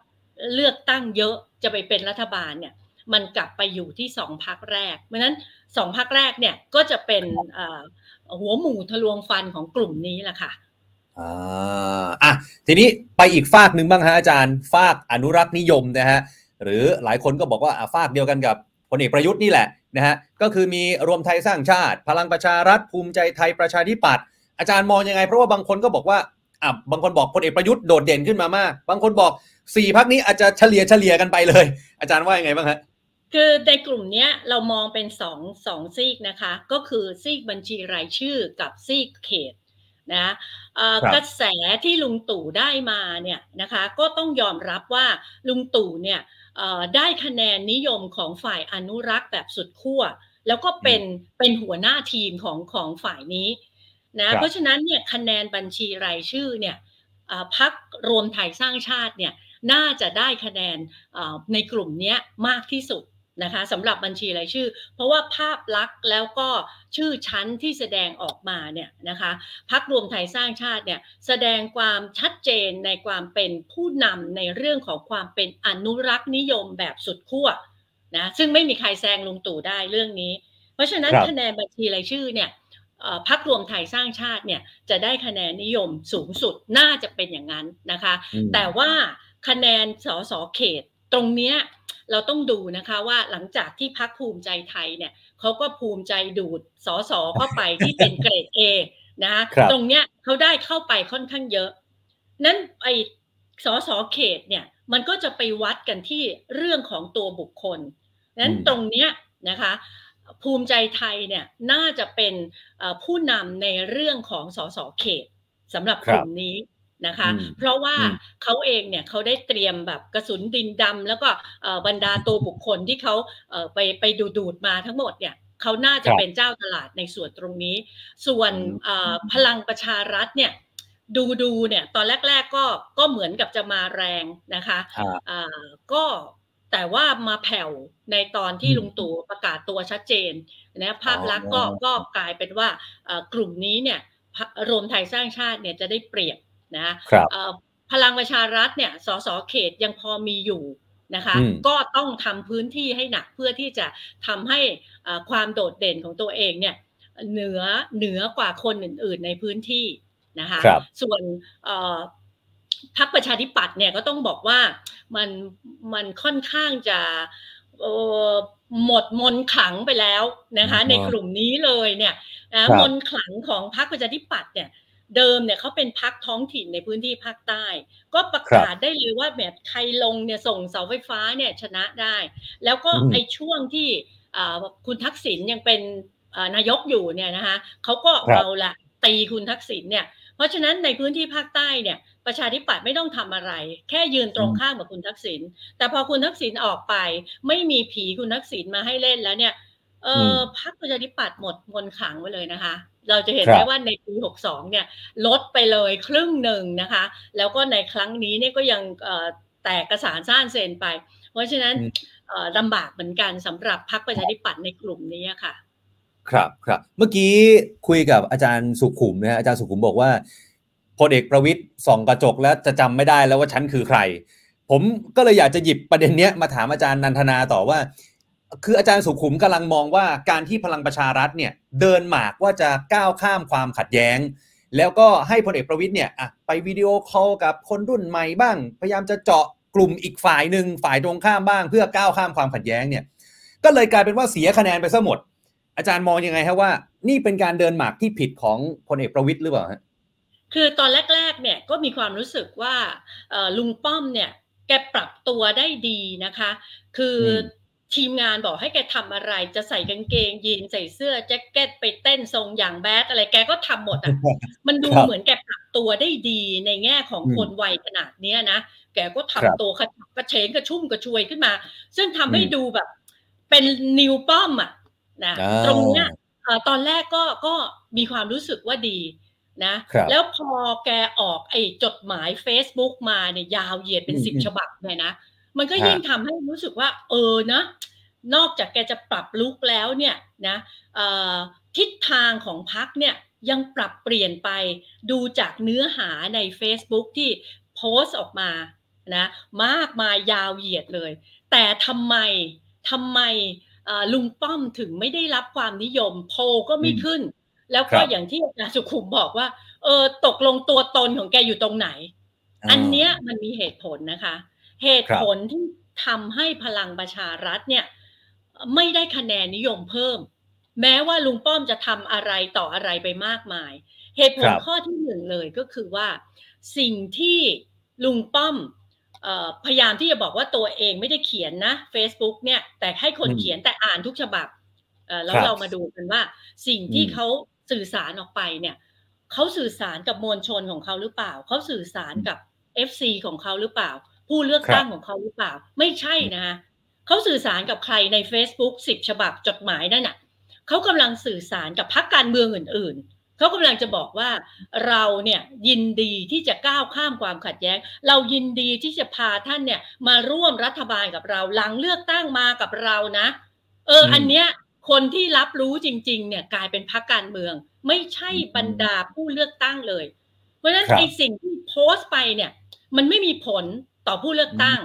เลือกตั้งเยอะจะไปเป็นรัฐบาลเนี่ยมันกลับไปอยู่ที่สองพักแรกเพราะนั้นสองพักแรกเนี่ยก็จะเป็น หัวหมูทะลวงฟันของกลุ่มนี้แหละค่ะอ่าอะทีนี้ไปอีกฝากหนึ่งบ้างฮะอาจารย์ฝากอนุรักษ์นิยมนะฮะหรือหลายคนก็บอกว่าฝากเดียวกันกับพลเอกประยุทธ์นี่แหละนะฮะก็คือมีรวมไทยสร้างชาติ พลังประชารัฐภูมิใจไทยประชาธิปัตย์อาจารย์มองยังไง เพราะว่าบางคนก็บอกว่าอะบางคนบอกพลเอกประยุทธ์โดดเด่นขึ้นมามาก บางคนบอกสี่พักนี้อาจจะเฉลี่ยเฉลี่ยกันไปเลย อาจารย์ว่ายังไงบ้างฮะ คือในกลุ่มเนี้ยเรามองเป็นสองสองซีกนะคะ ก็คือซีกบัญชีรายชื่อกับซีกเขตนะเอ่อครับกระแสที่ลุงตู่ได้มาเนี่ยนะคะก็ต้องยอมรับว่าลุงตู่เนี่ยเอ่อได้คะแนนนิยมของฝ่ายอนุรักษ์แบบสุดขั้วแล้วก็เป็นเป็นหัวหน้าทีมของของฝ่ายนี้นะครับเพราะฉะนั้นเนี่ยคะแนนบัญชีรายชื่อเนี่ยเอ่อพักรวมไทยสร้างชาติเนี่ยน่าจะได้คะแนนเอ่อในกลุ่มเนี้ยมากที่สุด นะคะสำหรับบัญชีรายชื่อ เพราะว่าภาพลักษณ์แล้วก็ชื่อชั้นที่แสดงออกมาเนี่ยนะคะพักรวมไทยสร้างชาติเนี่ยแสดงความชัดเจนในความเป็นผู้นำในเรื่องของความเป็นอนุรักษ์นิยมแบบสุดขั้วนะซึ่งไม่มีใครแซงลุงตู่ได้เรื่องนี้ เพราะฉะนั้นครับคะแนนบัญชีรายชื่อเนี่ยเอ่อพักรวมไทยสร้างชาติเนี่ยจะได้คะแนนนิยมสูงสุดน่าจะเป็นอย่างนั้นนะคะอืมแต่ว่าคะแนนสสเขตตรงเนี้ย เราต้องดูนะคะว่าหลังจากที่พักภูมิใจไทยเนี่ยเขาก็ภูมิใจดูดสสเข้าไปที่เป็นเกรด A นะคะครับตรงเนี้ยเขาได้เข้าไปค่อนข้างเยอะ นั้นไอสสเขตเนี่ยมันก็จะไปวัดกันที่เรื่องของตัวบุคคลนั้นอืมตรงเนี้ยนะคะภูมิใจไทยเนี่ยน่าจะเป็นเอ่อผู้นำในเรื่องของสสเขตสำหรับครักบลุ่มนี้ นะคะอืมเพราะว่าอืมเขาเองเนี่ยเขาได้เตรียมแบบกระสุนดินดำแล้วก็เอ่อบรรดาตัวบุคคลที่เขาเอ่อไปไปดูดูดมาทั้งหมดเนี่ยเขาน่าจะครับเป็นเจ้าตลาดในส่วนตรงนี้ ส่วนอืมเอ่อพลังประชารัฐเนี่ยดูดูเนี่ยตอนแรก ๆก็ก็เหมือนกับจะมาแรงนะคะอ่าอ่าก็แต่ว่ามาแผ่วในตอนที่อืมลุงตู่ประกาศตัวชัดเจนนะภาพลักษณ์ก็อ๋อก็กลายเป็นว่าเอ่อกลุ่มนี้เนี่ยพรรครวมไทยสร้างชาติเนี่ยจะได้เปรียบ นะครับเอ่อพลังประชารัฐเนี่ยสสเขตยังพอมีอยู่นะคะอืมก็ต้องทำพื้นที่ให้หนักเพื่อที่จะทำให้เอ่อความโดดเด่นของตัวเองเนี่ยเหนือเหนือกว่าคนอื่น ๆ ในพื้นที่นะคะครับส่วนเอ่อพรรคประชาธิปัตย์เนี่ยก็ต้องบอกว่ามันมันค่อนข้างจะเอ่อหมดมนต์ขลังไปแล้วนะคะอ๋อในกลุ่มนี้เลยเนี่ยนะครับมนต์ขลังของพรรคประชาธิปัตย์เนี่ย เดิมเนี่ยเขาเป็นพักท้องถิ่นในพื้นที่ภาคใต้ ก็ประกาศได้เลยว่าแบบใครลงเนี่ยส่งเสาไฟฟ้าเนี่ยชนะได้ แล้วก็อืมไอ้ช่วงที่อ่าคุณทักษิณยังเป็นอ่านายกอยู่เนี่ยนะคะเขาก็ครับเอาละตีคุณทักษิณเนี่ย เพราะฉะนั้นในพื้นที่ภาคใต้เนี่ย ประชาธิปัตย์ไม่ต้องทำอะไร แค่ยืนตรงข้ามกับคุณทักษิณแต่พอคุณทักษิณออกไป ไม่มีผีคุณทักษิณมาให้เล่นแล้วเนี่ย เอออมพรรคประชาธิปัตย์หมดมนต์ขลังไปเลยนะคะ เราจะเห็นครับได้ว่าในปี 62 เนี่ย ลดไปเลยครึ่งหนึ่งนะคะ แล้วก็ในครั้งนี้เนี่ยก็ยังเอ่อแตกกระสานซ่านเซนไป เพราะฉะนั้นอืมเอ่อลำบากเหมือนกันสำหรับพรรคประชาธิปัตย์ในกลุ่มนี้ค่ะ ครับครับเมื่อกี้คุยกับอาจารย์สุขุมนะฮะอาจารย์สุขุมบอกว่าพลเอกประวิตยส่องกระจกแล้วจะจำไม่ได้แล้วว่าฉันคือใคร ผมก็เลยอยากจะหยิบประเด็นเนี้ยมาถามอาจารย์นันทนาต่อว่า คืออาจารย์สุขุมกำลังมองว่าการที่พลังประชารัฐเนี่ยเดินหมากว่าจะก้าวข้ามความขัดแย้ง แล้วก็ให้พลเอกประวิตยเนี่ยอะไปวิดีโอคอลกับคนรุ่นใหม่บ้าง พยายามจะเจาะกลุ่มอีกฝ่ายหนึ่งฝ่ายตรงข้ามบ้าง เพื่อก้าวข้ามความขัดแย้งเนี่ยก็เลยกลายเป็นว่าเสียคะแนนไปซะหมด อาจารย์มองยังไงฮะว่า นี่เป็นการเดินหมากที่ผิดของพลเอกประวิตยหรือเปล่าฮะคือตอนแรกๆเนี่ยก็มีความรู้สึกว่าเอ่อลุงป้อมเนี่ยแกปรับตัวได้ดีนะคะ คืออม ทีมงานบอกให้แกทำอะไร จะใส่กางเกง ยีนใส่เสื้อแจ็คเก็ตไปเต้นทรงอย่างแบดอะไรแกก็ทำหมดอะ มันดูครับเหมือนแกปรับตัวได้ดีในแง่ของอืมคนวัยขนาดเนี้ยนะ แกก็ทำครับตัวกระฉับกระเฉงกระชุ่มกระชวยขึ้นมา ซึ่งทำให้อืมดูแบบ เป็นนิวป้อมอะนะอ่าตรงเนี้ยเอ่อตอนแรกก็ก็มีความรู้สึกว่าดีนะครับแล้วพอแกออกไอ้จดหมาย Facebook มาเนี่ยยาวเหยียดเป็นอืมสิบอืมฉบับเลยนะ มันก็ฮะยิ่งทำให้รู้สึกว่า เออนะนอกจากแกจะปรับลุกแล้วเนี่ยนะเอ่อทิศทางของพักเนี่ยยังปรับเปลี่ยนไปดูจากเนื้อหาใน Facebook ที่โพสต์ออกมานะมากมายยาวเหยียดเลย แต่ทำไมทำไมเอ่อลุงป้อมถึงไม่ได้รับความนิยมโพลก็ไม่อืมขึ้น แล้วครัก็บอย่างที่อาจารย์สุขุมบอกว่าเออตกลงตัวตนของแกอยู่ตรงไหน อันเนี้ยมันมีเหตุผลนะคะ เหตุผลที่ทำให้พลังประชารัฐเนี่ยไม่ได้คะแนนนิยมเพิ่ม แม้ว่าลุงป้อมจะทำอะไรต่ออะไรไปมากมาย เหตุผลข้อที่หนึ่งเลยก็คือว่า สิ่งที่ลุงป้อมพยายามที่จะบอกว่าตัวเองไม่ได้เขียนนะ Facebook เนี่ยแต่ให้คนเขียนแต่อ่านทุกฉบับแล้วเรามาดูกันว่าสิ่งที่เขาสื่อสารออกไปเนี่ยเขาสื่อสารกับมวลชนของเขาหรือเปล่า เขาสื่อสารกับ FC ของเขาหรือเปล่า ผู้เลือกตั้งของเขาหรือเปล่า ไม่ใช่นะเขาสื่อสารกับใครใน Facebook สิบฉบับจดหมายนั่นน่ะเขากำลังสื่อสารกับพรรคการเมืองอื่น ๆ เขากำลังจะบอกว่าเราเนี่ยยินดีที่จะก้าวข้ามความขัดแย้ง เรายินดีที่จะพาท่านเนี่ยมาร่วมรัฐบาลกับเรา หลังเลือกตั้งมากับเรานะ เออ อันเนี้ยคนที่รับรู้จริง ๆ เนี่ยกลายเป็นพรรคการเมือง ไม่ใช่บรรดาผู้เลือกตั้งเลย เพราะฉะนั้นไอ้สิ่งที่โพสต์ไปเนี่ย มันไม่มีผล ต่อผู้เลือกตั้ง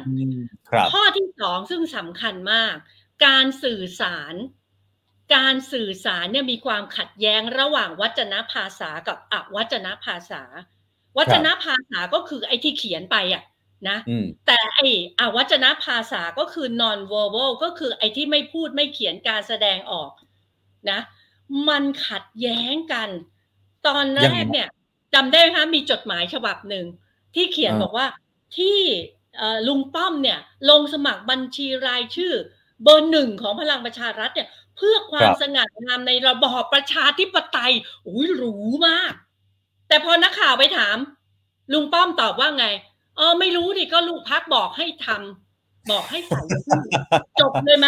ข้อที่สองซึ่งสำคัญมาก การสื่อสาร การสื่อสารเนี่ยมีความขัดแย้งระหว่างวัจนภาษากับอวัจนภาษา วัจนภาษาก็คือไอ้ที่เขียนไปอะนะแต่ไอ้อวัจนภาษาก็คือ non verbal ก็คือไอ้ที่ไม่พูดไม่เขียนการแสดงออกนะ มันขัดแย้งกัน ตอนแรกเนี่ยจำได้ไหมคะมีจดหมายฉบับหนึ่งที่เขียนบอกว่า ที่ลุงป้อมเนี่ยลงสมัครบัญชีรายชื่อ เบอร์หนึ่งของพลังประชารัฐเนี่ย เพื่อความสง่างามในระบอบประชาธิปไตยอุ้ยหรูมาก แต่พอนักข่าวไปถาม ลุงป้อมตอบว่าไงเออไม่รู้ดิก็ลูกพักบอกให้ทำบอกให้ใส่จบเลยไหม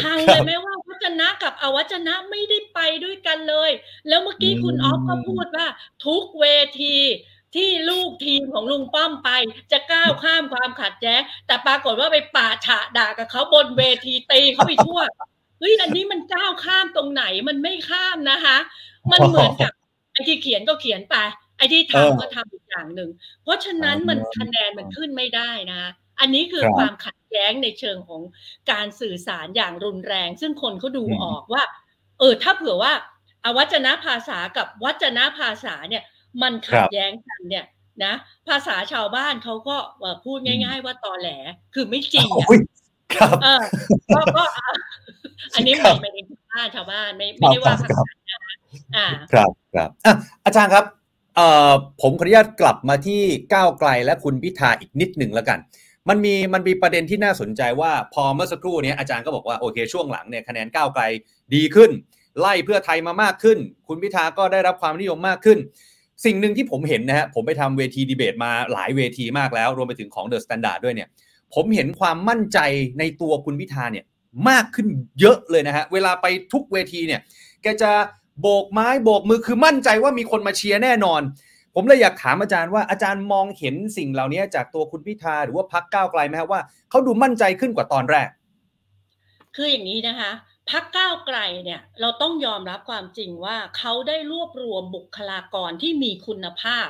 พังเลยไหมว่าวัจนะกับอวัจนะไม่ได้ไปด้วยกันเลย แล้วเมื่อกี้คุณออฟก็พูดว่า ทุกเวที ที่ลูกทีมของลุงป้อมไป จะก้าวข้ามความขัดแย้ง แต่ปรากฏว่าไปป่าฉะด่ากับเขาบนเวทีตีเขาไปทั่วเฮ้ยอันนี้มันก้าวข้ามตรงไหนมันไม่ข้ามนะคะ มันเหมือนกับไอ้ที่เขียนก็เขียนไปไอ้ที่ทำก็ทำอีกอย่างหนึ่ง เพราะฉะนั้นมันคะแนนมันขึ้นไม่ได้นะ อันนี้คือความขัดแย้งในเชิงของการสื่อสารอย่างรุนแรง ซึ่งคนเขาดูออกว่า เออถ้าเผื่อว่าอวัจนภาษากับวัจนภาษาเนี่ย มันขัดแย้งกันเนี่ยนะ ภาษาชาวบ้านเขาก็พูดง่าย ๆ ว่าตอแหลคือไม่จริงครับเออก็ก็อันนี้ไม่ไม่ได้ว่าชาวบ้านไม่ไม่ได้ว่าภาษาอ่าครับครับอะอาจารย์ครับเอ่อผมขออนุญาตกลับมาที่ก้าวไกลและคุณพิธาอีกนิดหนึ่งแล้วกัน มันมีมันมีประเด็นที่น่าสนใจว่าพอเมื่อสักครู่นี้อาจารย์ก็บอกว่าโอเคช่วงหลังเนี่ยคะแนนก้าวไกลดีขึ้น ไล่เพื่อไทยมามากขึ้น คุณพิธาก็ได้รับความนิยมมากขึ้น สิ่งหนึ่งที่ผมเห็นนะฮะผมไปทำเวทีดีเบตมาหลายเวทีมากแล้ว รวมไปถึงของ THE STANDARD ด้วยเนี่ย ผมเห็นความมั่นใจในตัวคุณพิธาเนี่ยมากขึ้นเยอะเลยนะฮะ เวลาไปทุกเวทีเนี่ยแกจะโบกไม้โบกมือคือมั่นใจว่ามีคนมาเชียร์แน่นอน ผมเลยอยากถามอาจารย์ว่าอาจารย์มองเห็นสิ่งเหล่านี้จากตัวคุณพิธาหรือว่าพักก้าวไกลไหมครับว่าเขาดูมั่นใจขึ้นกว่าตอนแรก คืออย่างนี้นะคะ พักก้าวไกลเนี่ยเราต้องยอมรับความจริงว่าเขาได้รวบรวมบุคลากรที่มีคุณภาพ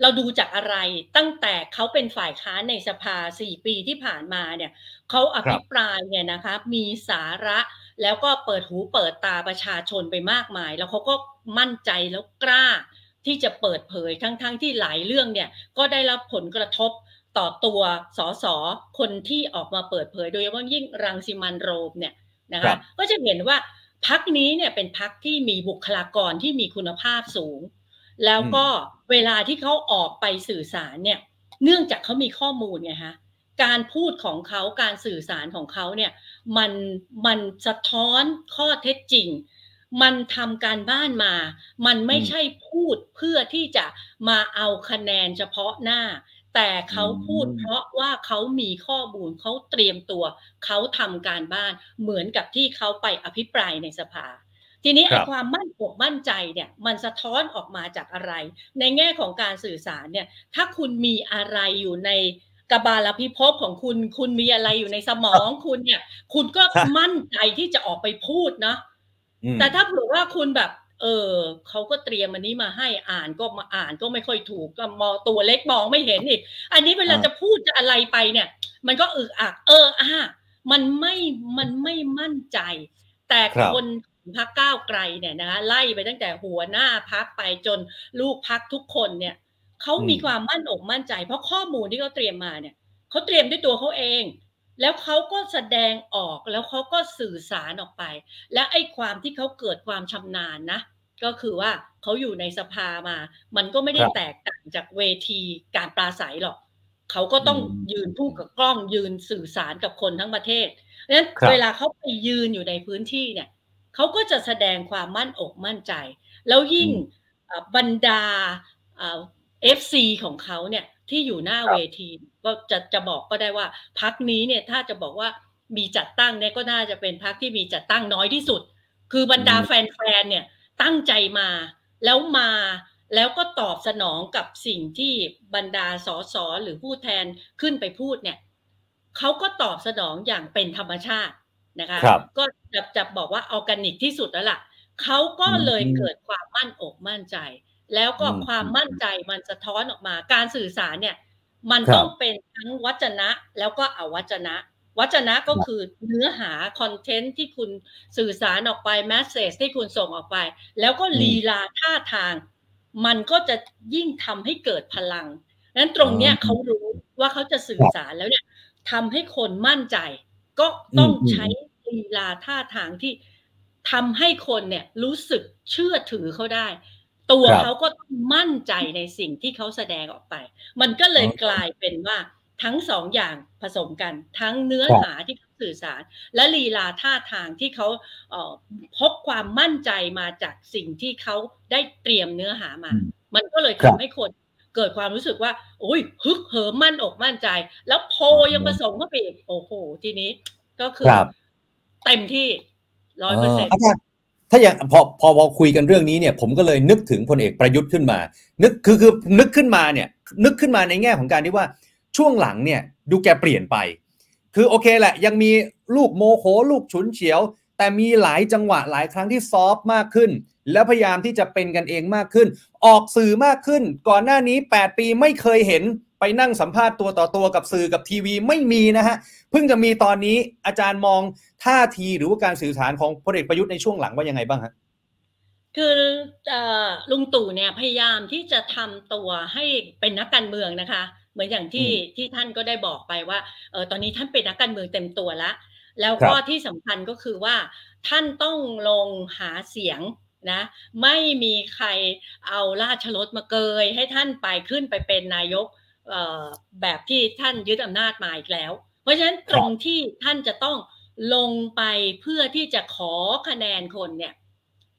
เราดูจากอะไรตั้งแต่เขาเป็นฝ่ายค้านในสภาสี่ปีที่ผ่านมาเนี่ยเขาอภิปรายเนี่ยนะคะมีสาระแล้วก็เปิดหูเปิดตาประชาชนไปมากมาย แล้วเขาก็มั่นใจแล้วกล้า ที่จะเปิดเผยทั้งๆทที่หลายเรื่องเนี่ยก็ได้รับผลกระทบต่อตัวสสคนที่ออกมาเปิดเผย โดยเฉพาะยิ่งรังสิมันโรมเนี่ย นะคะก็จะเห็นว่าพักนี้เนี่ยเป็นพักที่มีบุคลากรที่มีคุณภาพสูง แล้วก็เวลาที่เขาออกไปสื่อสารเนี่ยเนื่องจากเขามีข้อมูลไงฮะการพูดของเขาการสื่อสารของเขาเนี่ยมันมันสะท้อนข้อเท็จจริง มันทำการบ้านมา มันไม่ใช่พูดเพื่อที่จะมาเอาคะแนนเฉพาะหน้า แต่เขาพูดเพราะว่าเขามีข้อมูลเขาเตรียมตัว เขาทำการบ้านเหมือนกับที่เขาไปอภิปรายในสภา ทีนี้ไอ้ความมั่นอกมั่นใจเนี่ยมันสะท้อนออกมาจากอะไร ในแง่ของการสื่อสารเนี่ยถ้าคุณมีอะไรอยู่ในกบาลพิภพของคุณ คุณมีอะไรอยู่ในสมองคุณเนี่ย คุณก็มั่นใจที่จะออกไปพูดนะแต่ถ้าเผื่อว่าคุณแบบ เออเขาก็เตรียมอันนี้มาให้อ่านก็มาอ่านก็ไม่ค่อยถูกก็มอตัวเล็กมองไม่เห็นอีก อันนี้เวลาจะพูดจะอะไรไปเนี่ย มันก็อึกอัก เอออะมันไม่มันไม่มั่นใจ แต่คนพักก้าวไกลเนี่ยนะคะไล่ไปตั้งแต่หัวหน้าพักไปจนลูกพักทุกคนเนี่ยเขามีความมั่นอกมั่นใจ เพราะข้อมูลที่เขาเตรียมมาเนี่ยเขาเตรียมด้วยตัวเขาเอง แล้วเขาก็แสดงออกแล้วเขาก็สื่อสารออกไป และไอ้ความที่เขาเกิดความชำนาญนะ ก็คือว่าเขาอยู่ในสภามา มันก็ไม่ได้ครับแตกต่างจากเวทีการปราศัยหรอกเขาก็ต้องอืมยืนพูดกับกล้องยืนสื่อสารกับคนทั้งประเทศเพราะฉะนั้นครับเวลาเขาไปยืนอยู่ในพื้นที่เนี่ยเขาก็จะแสดงความมั่นอกมั่นใจ แล้วยิ่งเอ่อบรรดา FC ของเขาเนี่ยที่อยู่หน้าเวทีก็จะจะบอกก็ได้ว่าพรรคนี้เนี่ยถ้าจะบอกว่ามีจัดตั้งเนี่ยก็น่าจะเป็นพรรคที่มีจัดตั้งน้อยที่สุด คือบรรดาอืมแฟนๆเนี่ยตั้งใจมาแล้วมาแล้วก็ตอบสนองกับสิ่งที่บรรดาสสหรือผู้แทนขึ้นไปพูดเนี่ยเขาก็ตอบสนองอย่างเป็นธรรมชาตินะคะครับก็จะจะบอกว่าออร์แกนิกที่สุดแล้วล่ะเขาก็เลยเกิดความมั่นอกมั่นใจ แล้วก็อืมความมั่นใจมันสะท้อนออกมา การสื่อสารเนี่ย มันครับต้องเป็นทั้งวจนะแล้วก็อวจนะ วจนะก็คือเนื้อหา content ที่คุณสื่อสารออกไป message ที่คุณส่งออกไป แล้วก็อืมลีลาท่าทาง มันก็จะยิ่งทำให้เกิดพลังนั้นตรงเนี้ยอ๋อเขารู้ว่าเขาจะสื่อสารแล้วเนี่ยทำให้คนมั่นใจ ก็ต้องอืมใช้ลีลาท่าทางที่ทำให้คนเนี่ยรู้สึกเชื่อถือเขาได้ ตัวครับเขาก็ต้องมั่นใจในสิ่งที่เขาแสดงออกไป มันก็เลยอ๋อกลายเป็นว่าทั้งสองอย่างผสมกัน ทั้งเนื้อครับหาที่เขาสื่อสาร และลีลาท่าทางที่เขาเอ่อพกความมั่นใจมาจากสิ่งที่เขาได้เตรียมเนื้อหามาอืมมันก็เลยครัทำบให้คนเกิดความรู้สึกว่าโอ้ยฮึกเหิมมั่นอกมั่นใจ แล้วโพลยังผสมเข้าไปอีกโอ้โหทีนี้ก็คือครับเต็มที่ร้อยเปอร์เซ็นต์อาจารย์ ถ้าอย่างพอพอพอคุยกันเรื่องนี้เนี่ยผมก็เลยนึกถึงพลเอกประยุทธ์ขึ้นมา นึกคือคือนึกขึ้นมาเนี่ยนึกขึ้นมาในแง่ของการที่ว่าช่วงหลังเนี่ยดูแกเปลี่ยนไป คือโอเคแหละ ยังมีลูกโมโหลูกฉุนเฉียว แต่มีหลายจังหวะหลายครั้งที่ซอฟมากขึ้น แล้วพยายามที่จะเป็นกันเองมากขึ้น ออกสื่อมากขึ้น ก่อนหน้านี้ 8 ปีไม่เคยเห็นไปนั่งสัมภาษณ์ตัวต่อตัวกับสื่อกับทีวีไม่มีนะฮะ เพิ่งจะมีตอนนี้อาจารย์มองท่าทีหรือว่าการสื่อสารของพลเอกประยุทธ์ในช่วงหลังว่ายังไงบ้างฮะคือเอ่อลุงตู่เนี่ยพยายามที่จะทำตัวให้เป็นนักการเมืองนะคะ เหมือนอย่างที่ที่ท่านก็ได้บอกไปว่าเออตอนนี้ท่านเป็นนักการเมืองเต็มตัวแล้วแล้วก็ครับที่สำคัญก็คือว่า ท่านต้องลงหาเสียงนะ ไม่มีใครเอาราชรถมาเกย ให้ท่านไปขึ้นไปเป็นนายกเอ่อแบบที่ท่านยึดอำนาจมาอีกแล้ว เพราะฉะนั้นตรงที่ท่านจะต้องลงไปเพื่อที่จะขอคะแนนคนเนี่ย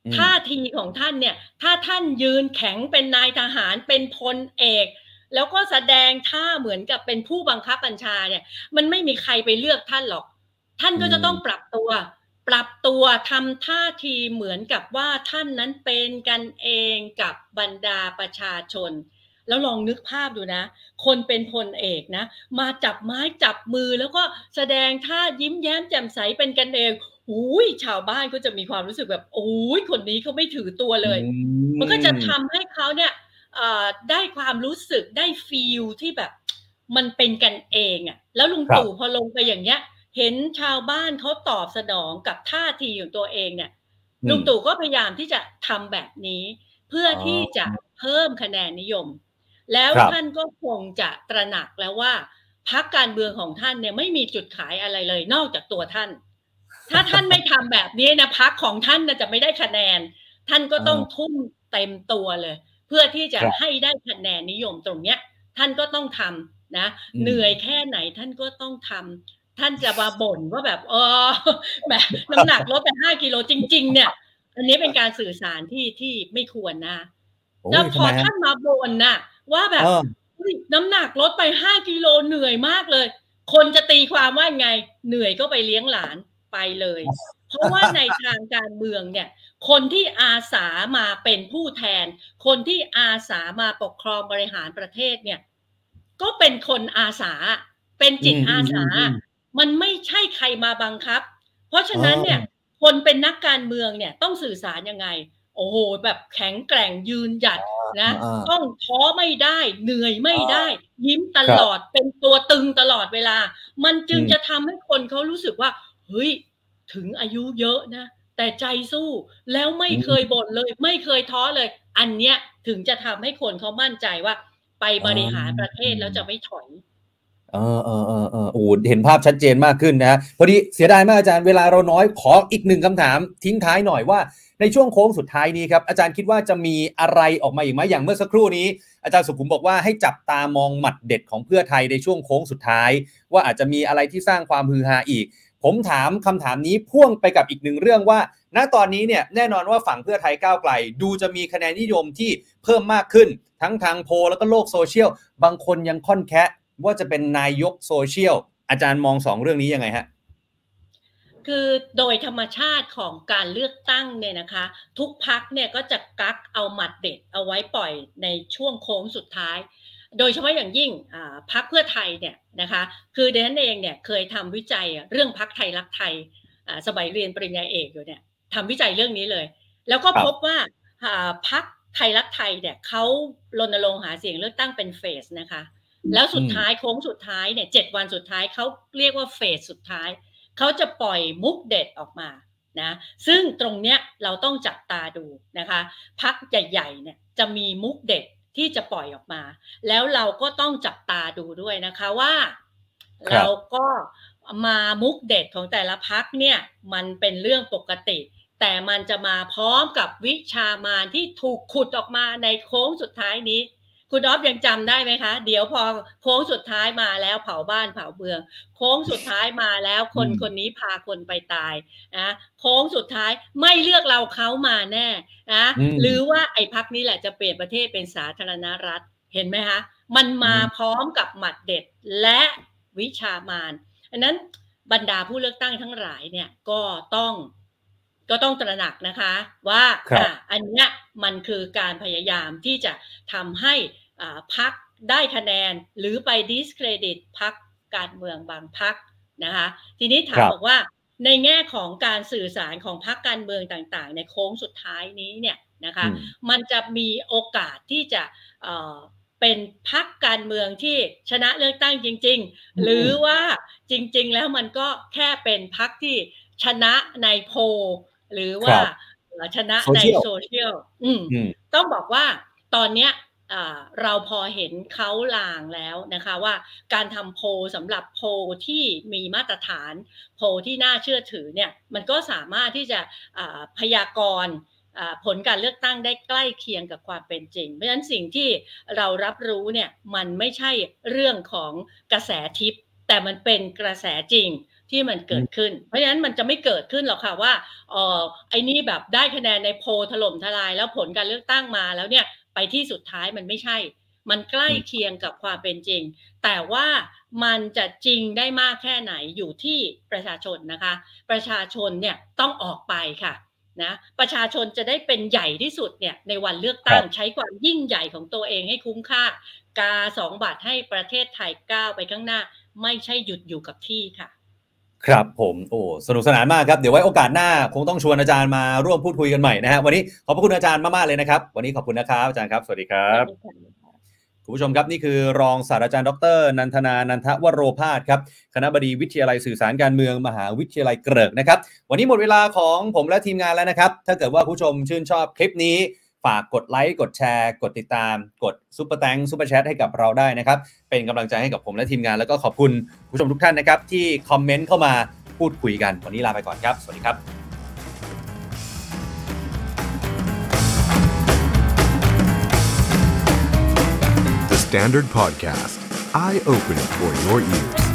อืมท่าทีของท่านเนี่ย ถ้าท่านยืนแข็งเป็นนายทหารเป็นพลเอก แล้วก็แสดงท่าเหมือนกับเป็นผู้บังคับบัญชาเนี่ย มันไม่มีใครไปเลือกท่านหรอก ท่านก็จะต้องปรับตัว ปรับตัวทำท่าทีเหมือนกับว่าท่านนั้นเป็นกันเองกับบรรดาประชาชน แล้วลองนึกภาพดูนะ คนเป็นพลเอกนะ มาจับไม้จับมือแล้วก็แสดงท่ายิ้มแย้มแจ่มใสเป็นกันเองอุ้ยชาวบ้านก็จะมีความรู้สึกแบบโอ้ยคนนี้เขาไม่ถือตัวเลยอืมันก็จะทำให้เขาเนี่ยเอ่อได้ความรู้สึกได้ฟีลที่แบบ มันเป็นกันเองอะ่ะ แล้วลุงครับตู่พอลงไปอย่างเงี้ย เห็นชาวบ้านเขาตอบสนองกับท่าทีของตัวเองเนี่ยอืมลุงตู่ก็พยายามที่จะทำแบบนี้ เพื่อออที่จะเพิ่มคะแนนนิยม แล้วครับท่านก็คงจะตระหนักแล้วว่าพักการเมืองของท่านเนี่ยไม่มีจุดขายอะไรเลย นอกจากตัวท่าน ถ้าท่านไม่ทำแบบนี้นะพักของท่านน่ะจะไม่ได้คะแนน ท่านก็ต้องทุ่มเต็มตัวเลย เพื่อที่จะครับให้ได้คะแนนนิยมตรงเนี้ย ท่านก็ต้องทำนะอืมเหนื่อยแค่ไหนท่านก็ต้องทำท่านจะมาบ่นว่าแบบเออแบบน้ำหนักลดไปห้ากิโลจริง ๆ เนี่ย อันนี้เป็นการสื่อสารที่ที่ไม่ควรนะโอ้แล้วยพทำอไมฮะท่านมาบ่นน่ะ ว่าแบบเออเฮ้ยน้ำหนักลดไปห้ากิโลเหนื่อยมากเลย คนจะตีความว่าไง เหนื่อยก็ไปเลี้ยงหลานไปเลย เพราะว่าในทางการเมืองเนี่ย คนที่อาสามาเป็นผู้แทน คนที่อาสามาปกครองบริหารประเทศเนี่ย ก็เป็นคนอาสา เป็นจิตอาสาอืมอืมอืมมันไม่ใช่ใครมาบังคับ เพราะฉะนั้นเนี่ย คนเป็นนักการเมืองเนี่ยต้องสื่อสารยังไง โอ้โหแบบแข็งแกร่งยืนหยัดนะอ่าต้องท้อไม่ได้เหนื่อยไม่ได้ ยิ้มตลอดเป็นตัวตึงตลอดเวลา มันจึงอืมจะทำให้คนเขารู้สึกว่าเฮ้ยถึงอายุเยอะนะ แต่ใจสู้แล้วไม่เคยบ่นเลย ไม่เคยท้อเลย อันเนี้ยถึงจะทำให้คนเขามั่นใจว่า ไปบริหารประเทศแล้วจะไม่ถอย เออเออเออเออโอ้เห็นภาพชัดเจนมากขึ้นนะฮะพอดีเสียดายมากอาจารย์เวลาเราน้อยขออีกหนึ่งคำถามทิ้งท้ายหน่อยว่าในช่วงโค้งสุดท้ายนี้ครับอาจารย์คิดว่าจะมีอะไรออกมาอีกไหมอย่างเมื่อสักครู่นี้ อาจารย์สุขุมบอกว่าให้จับตามองหมัดเด็ดของเพื่อไทยในช่วงโค้งสุดท้าย ว่าอาจจะมีอะไรที่สร้างความฮือฮาอีก ผมถามคำถามนี้พ่วงไปกับอีกหนึ่งเรื่องว่า ณตอนนี้เนี่ยแน่นอนว่าฝั่งเพื่อไทยก้าวไกล ดูจะมีคะแนนนิยมที่เพิ่มมากขึ้น ทั้งทางโพลแล้วก็โลกโซเชียลบางคนยังค่อนแคะ ว่าจะเป็นนายกโซเชียล อาจารย์มองสองเรื่องนี้ยังไงฮะคือโดยธรรมชาติของการเลือกตั้งเนี่ยนะคะ ทุกพักเนี่ยก็จะกักเอาหมัดเด็ดเอาไว้ปล่อยในช่วงโค้งสุดท้าย โดยเฉพาะอย่างยิ่งพักเพื่อไทยเนี่ยนะคะคือเดนเองเนี่ยเคยทำวิจัยเรื่องพักไทยรักไทยสมัยเรียนปริญญาเอกอยู่เนี่ยทำวิจัยเรื่องนี้เลย แล้วก็พบว่าพักไทยรักไทยเนี่ยเขารณรงค์หาเสียงเลือกตั้งเป็นเฟสนะคะ แล้วสุดท้ายโค้งสุดท้ายเนี่ยเจ็ดวันสุดท้ายเขาเรียกว่าเฟสสุดท้ายเขาจะปล่อยมุกเด็ดออกมานะซึ่งตรงเนี้ยเราต้องจับตาดูนะคะพักใหญ่ๆเนี่ยจะมีมุกเด็ดที่จะปล่อยออกมา แล้วเราก็ต้องจับตาดูด้วยนะคะว่า เราก็มามุกเด็ดของแต่ละพักเนี่ยมันเป็นเรื่องปกติ แต่มันจะมาพร้อมกับวิชามานที่ถูกขุดออกมาในโค้งสุดท้ายนี้ คุณออฟยังจำได้ไหมคะ เดี๋ยวพอโค้งสุดท้ายมาแล้วเผาบ้านเผาเมือง โค้งสุดท้ายมาแล้วคนคนนี้พาคนไปตายนะโค้งสุดท้ายไม่เลือกเราเขามาแน่นะหรือว่าไอ้พักนี้แหละจะเปลี่ยนประเทศเป็นสาธารณรัฐเห็นไหมคะมันมาพร้อมกับหมัดเด็ดและวิชามานอันนั้นบรรดาผู้เลือกตั้งทั้งหลายเนี่ยก็ต้องก็ต้องตระหนักนะคะ ว่าอันนี้มันคือการพยายามที่จะทำให้ พักได้คะแนนหรือไปดิสเครดิตพักการเมืองบางพักนะคะทีนี้ถามบอกว่าในแง่ของการสื่อสารของพักการเมืองต่างๆ ในโค้งสุดท้ายนี้เนี่ยนะคะมันจะมีโอกาสที่จะเป็นพักการเมืองที่ชนะเลือกตั้งจริง ๆ หรือว่าจริง ๆ แล้วมันก็แค่เป็นพักที่ชนะในโพหรือว่าชนะในโซเชียลต้องบอกว่าตอนเนี้ย เราพอเห็นเขาลางแล้วนะคะว่าการทำโพสำหรับโพที่มีมาตรฐาน โพที่น่าเชื่อถือเนี่ยมันก็สามารถที่จะพยากรณ์ผลการเลือกตั้งได้ใกล้เคียงกับความเป็นจริง เพราะฉะนั้นสิ่งที่เรารับรู้เนี่ยมันไม่ใช่เรื่องของกระแสทิปแต่มันเป็นกระแสจริงที่มันเกิดขึ้น เพราะฉะนั้นมันจะไม่เกิดขึ้นหรอกค่ะว่าเออไอ้นี่แบบได้คะแนนในโพถล่มทลาย แล้วผลการเลือกตั้งมาแล้วเนี่ย ไปที่สุดท้ายมันไม่ใช่ มันใกล้เคียงกับความเป็นจริง แต่ว่ามันจะจริงได้มากแค่ไหนอยู่ที่ประชาชนนะคะ ประชาชนเนี่ยต้องออกไปค่ะนะประชาชนจะได้เป็นใหญ่ที่สุดเนี่ยในวันเลือกตั้งใช้ความยิ่งใหญ่ของตัวเองให้คุ้มค่า กาสองบาทให้ประเทศไทยก้าวไปข้างหน้า ไม่ใช่หยุดอยู่กับที่ค่ะ ครับผมโอ้สนุกสนานมากครับ เดี๋ยวไว้โอกาสหน้าคงต้องชวนอาจารย์มาร่วมพูดคุยกันใหม่นะฮะวันนี้ขอบพระคุณอาจารย์มากๆเลยนะครับ วันนี้ขอบคุณนะครับอาจารย์ครับ สวัสดีครับคุณผู้ชมครับ นี่คือรองศาสตราจารย์ดร นันทนา นันทวโรพาสครับคณะบดีวิทยาลัยสื่อสารการเมืองมหาวิทยาลัยเกริกนะครับ วันนี้หมดเวลาของผมและทีมงานแล้วนะครับ ถ้าเกิดว่าผู้ชมชื่นชอบคลิปนี้ ฝากกดไลค์กดแชร์ กดติดตาม กดซุปเปอร์แตงซุปเปอร์แชทให้กับเราได้นะครับ เป็นกำลังใจให้กับผมและทีมงานแล้วก็ขอบคุณผู้ชมทุกท่านนะครับ ที่คอมเมนต์เข้ามาพูดคุยกัน วันนี้ลาไปก่อนครับ สวัสดีครับ The Standard Podcast Eye Opening for Your Ears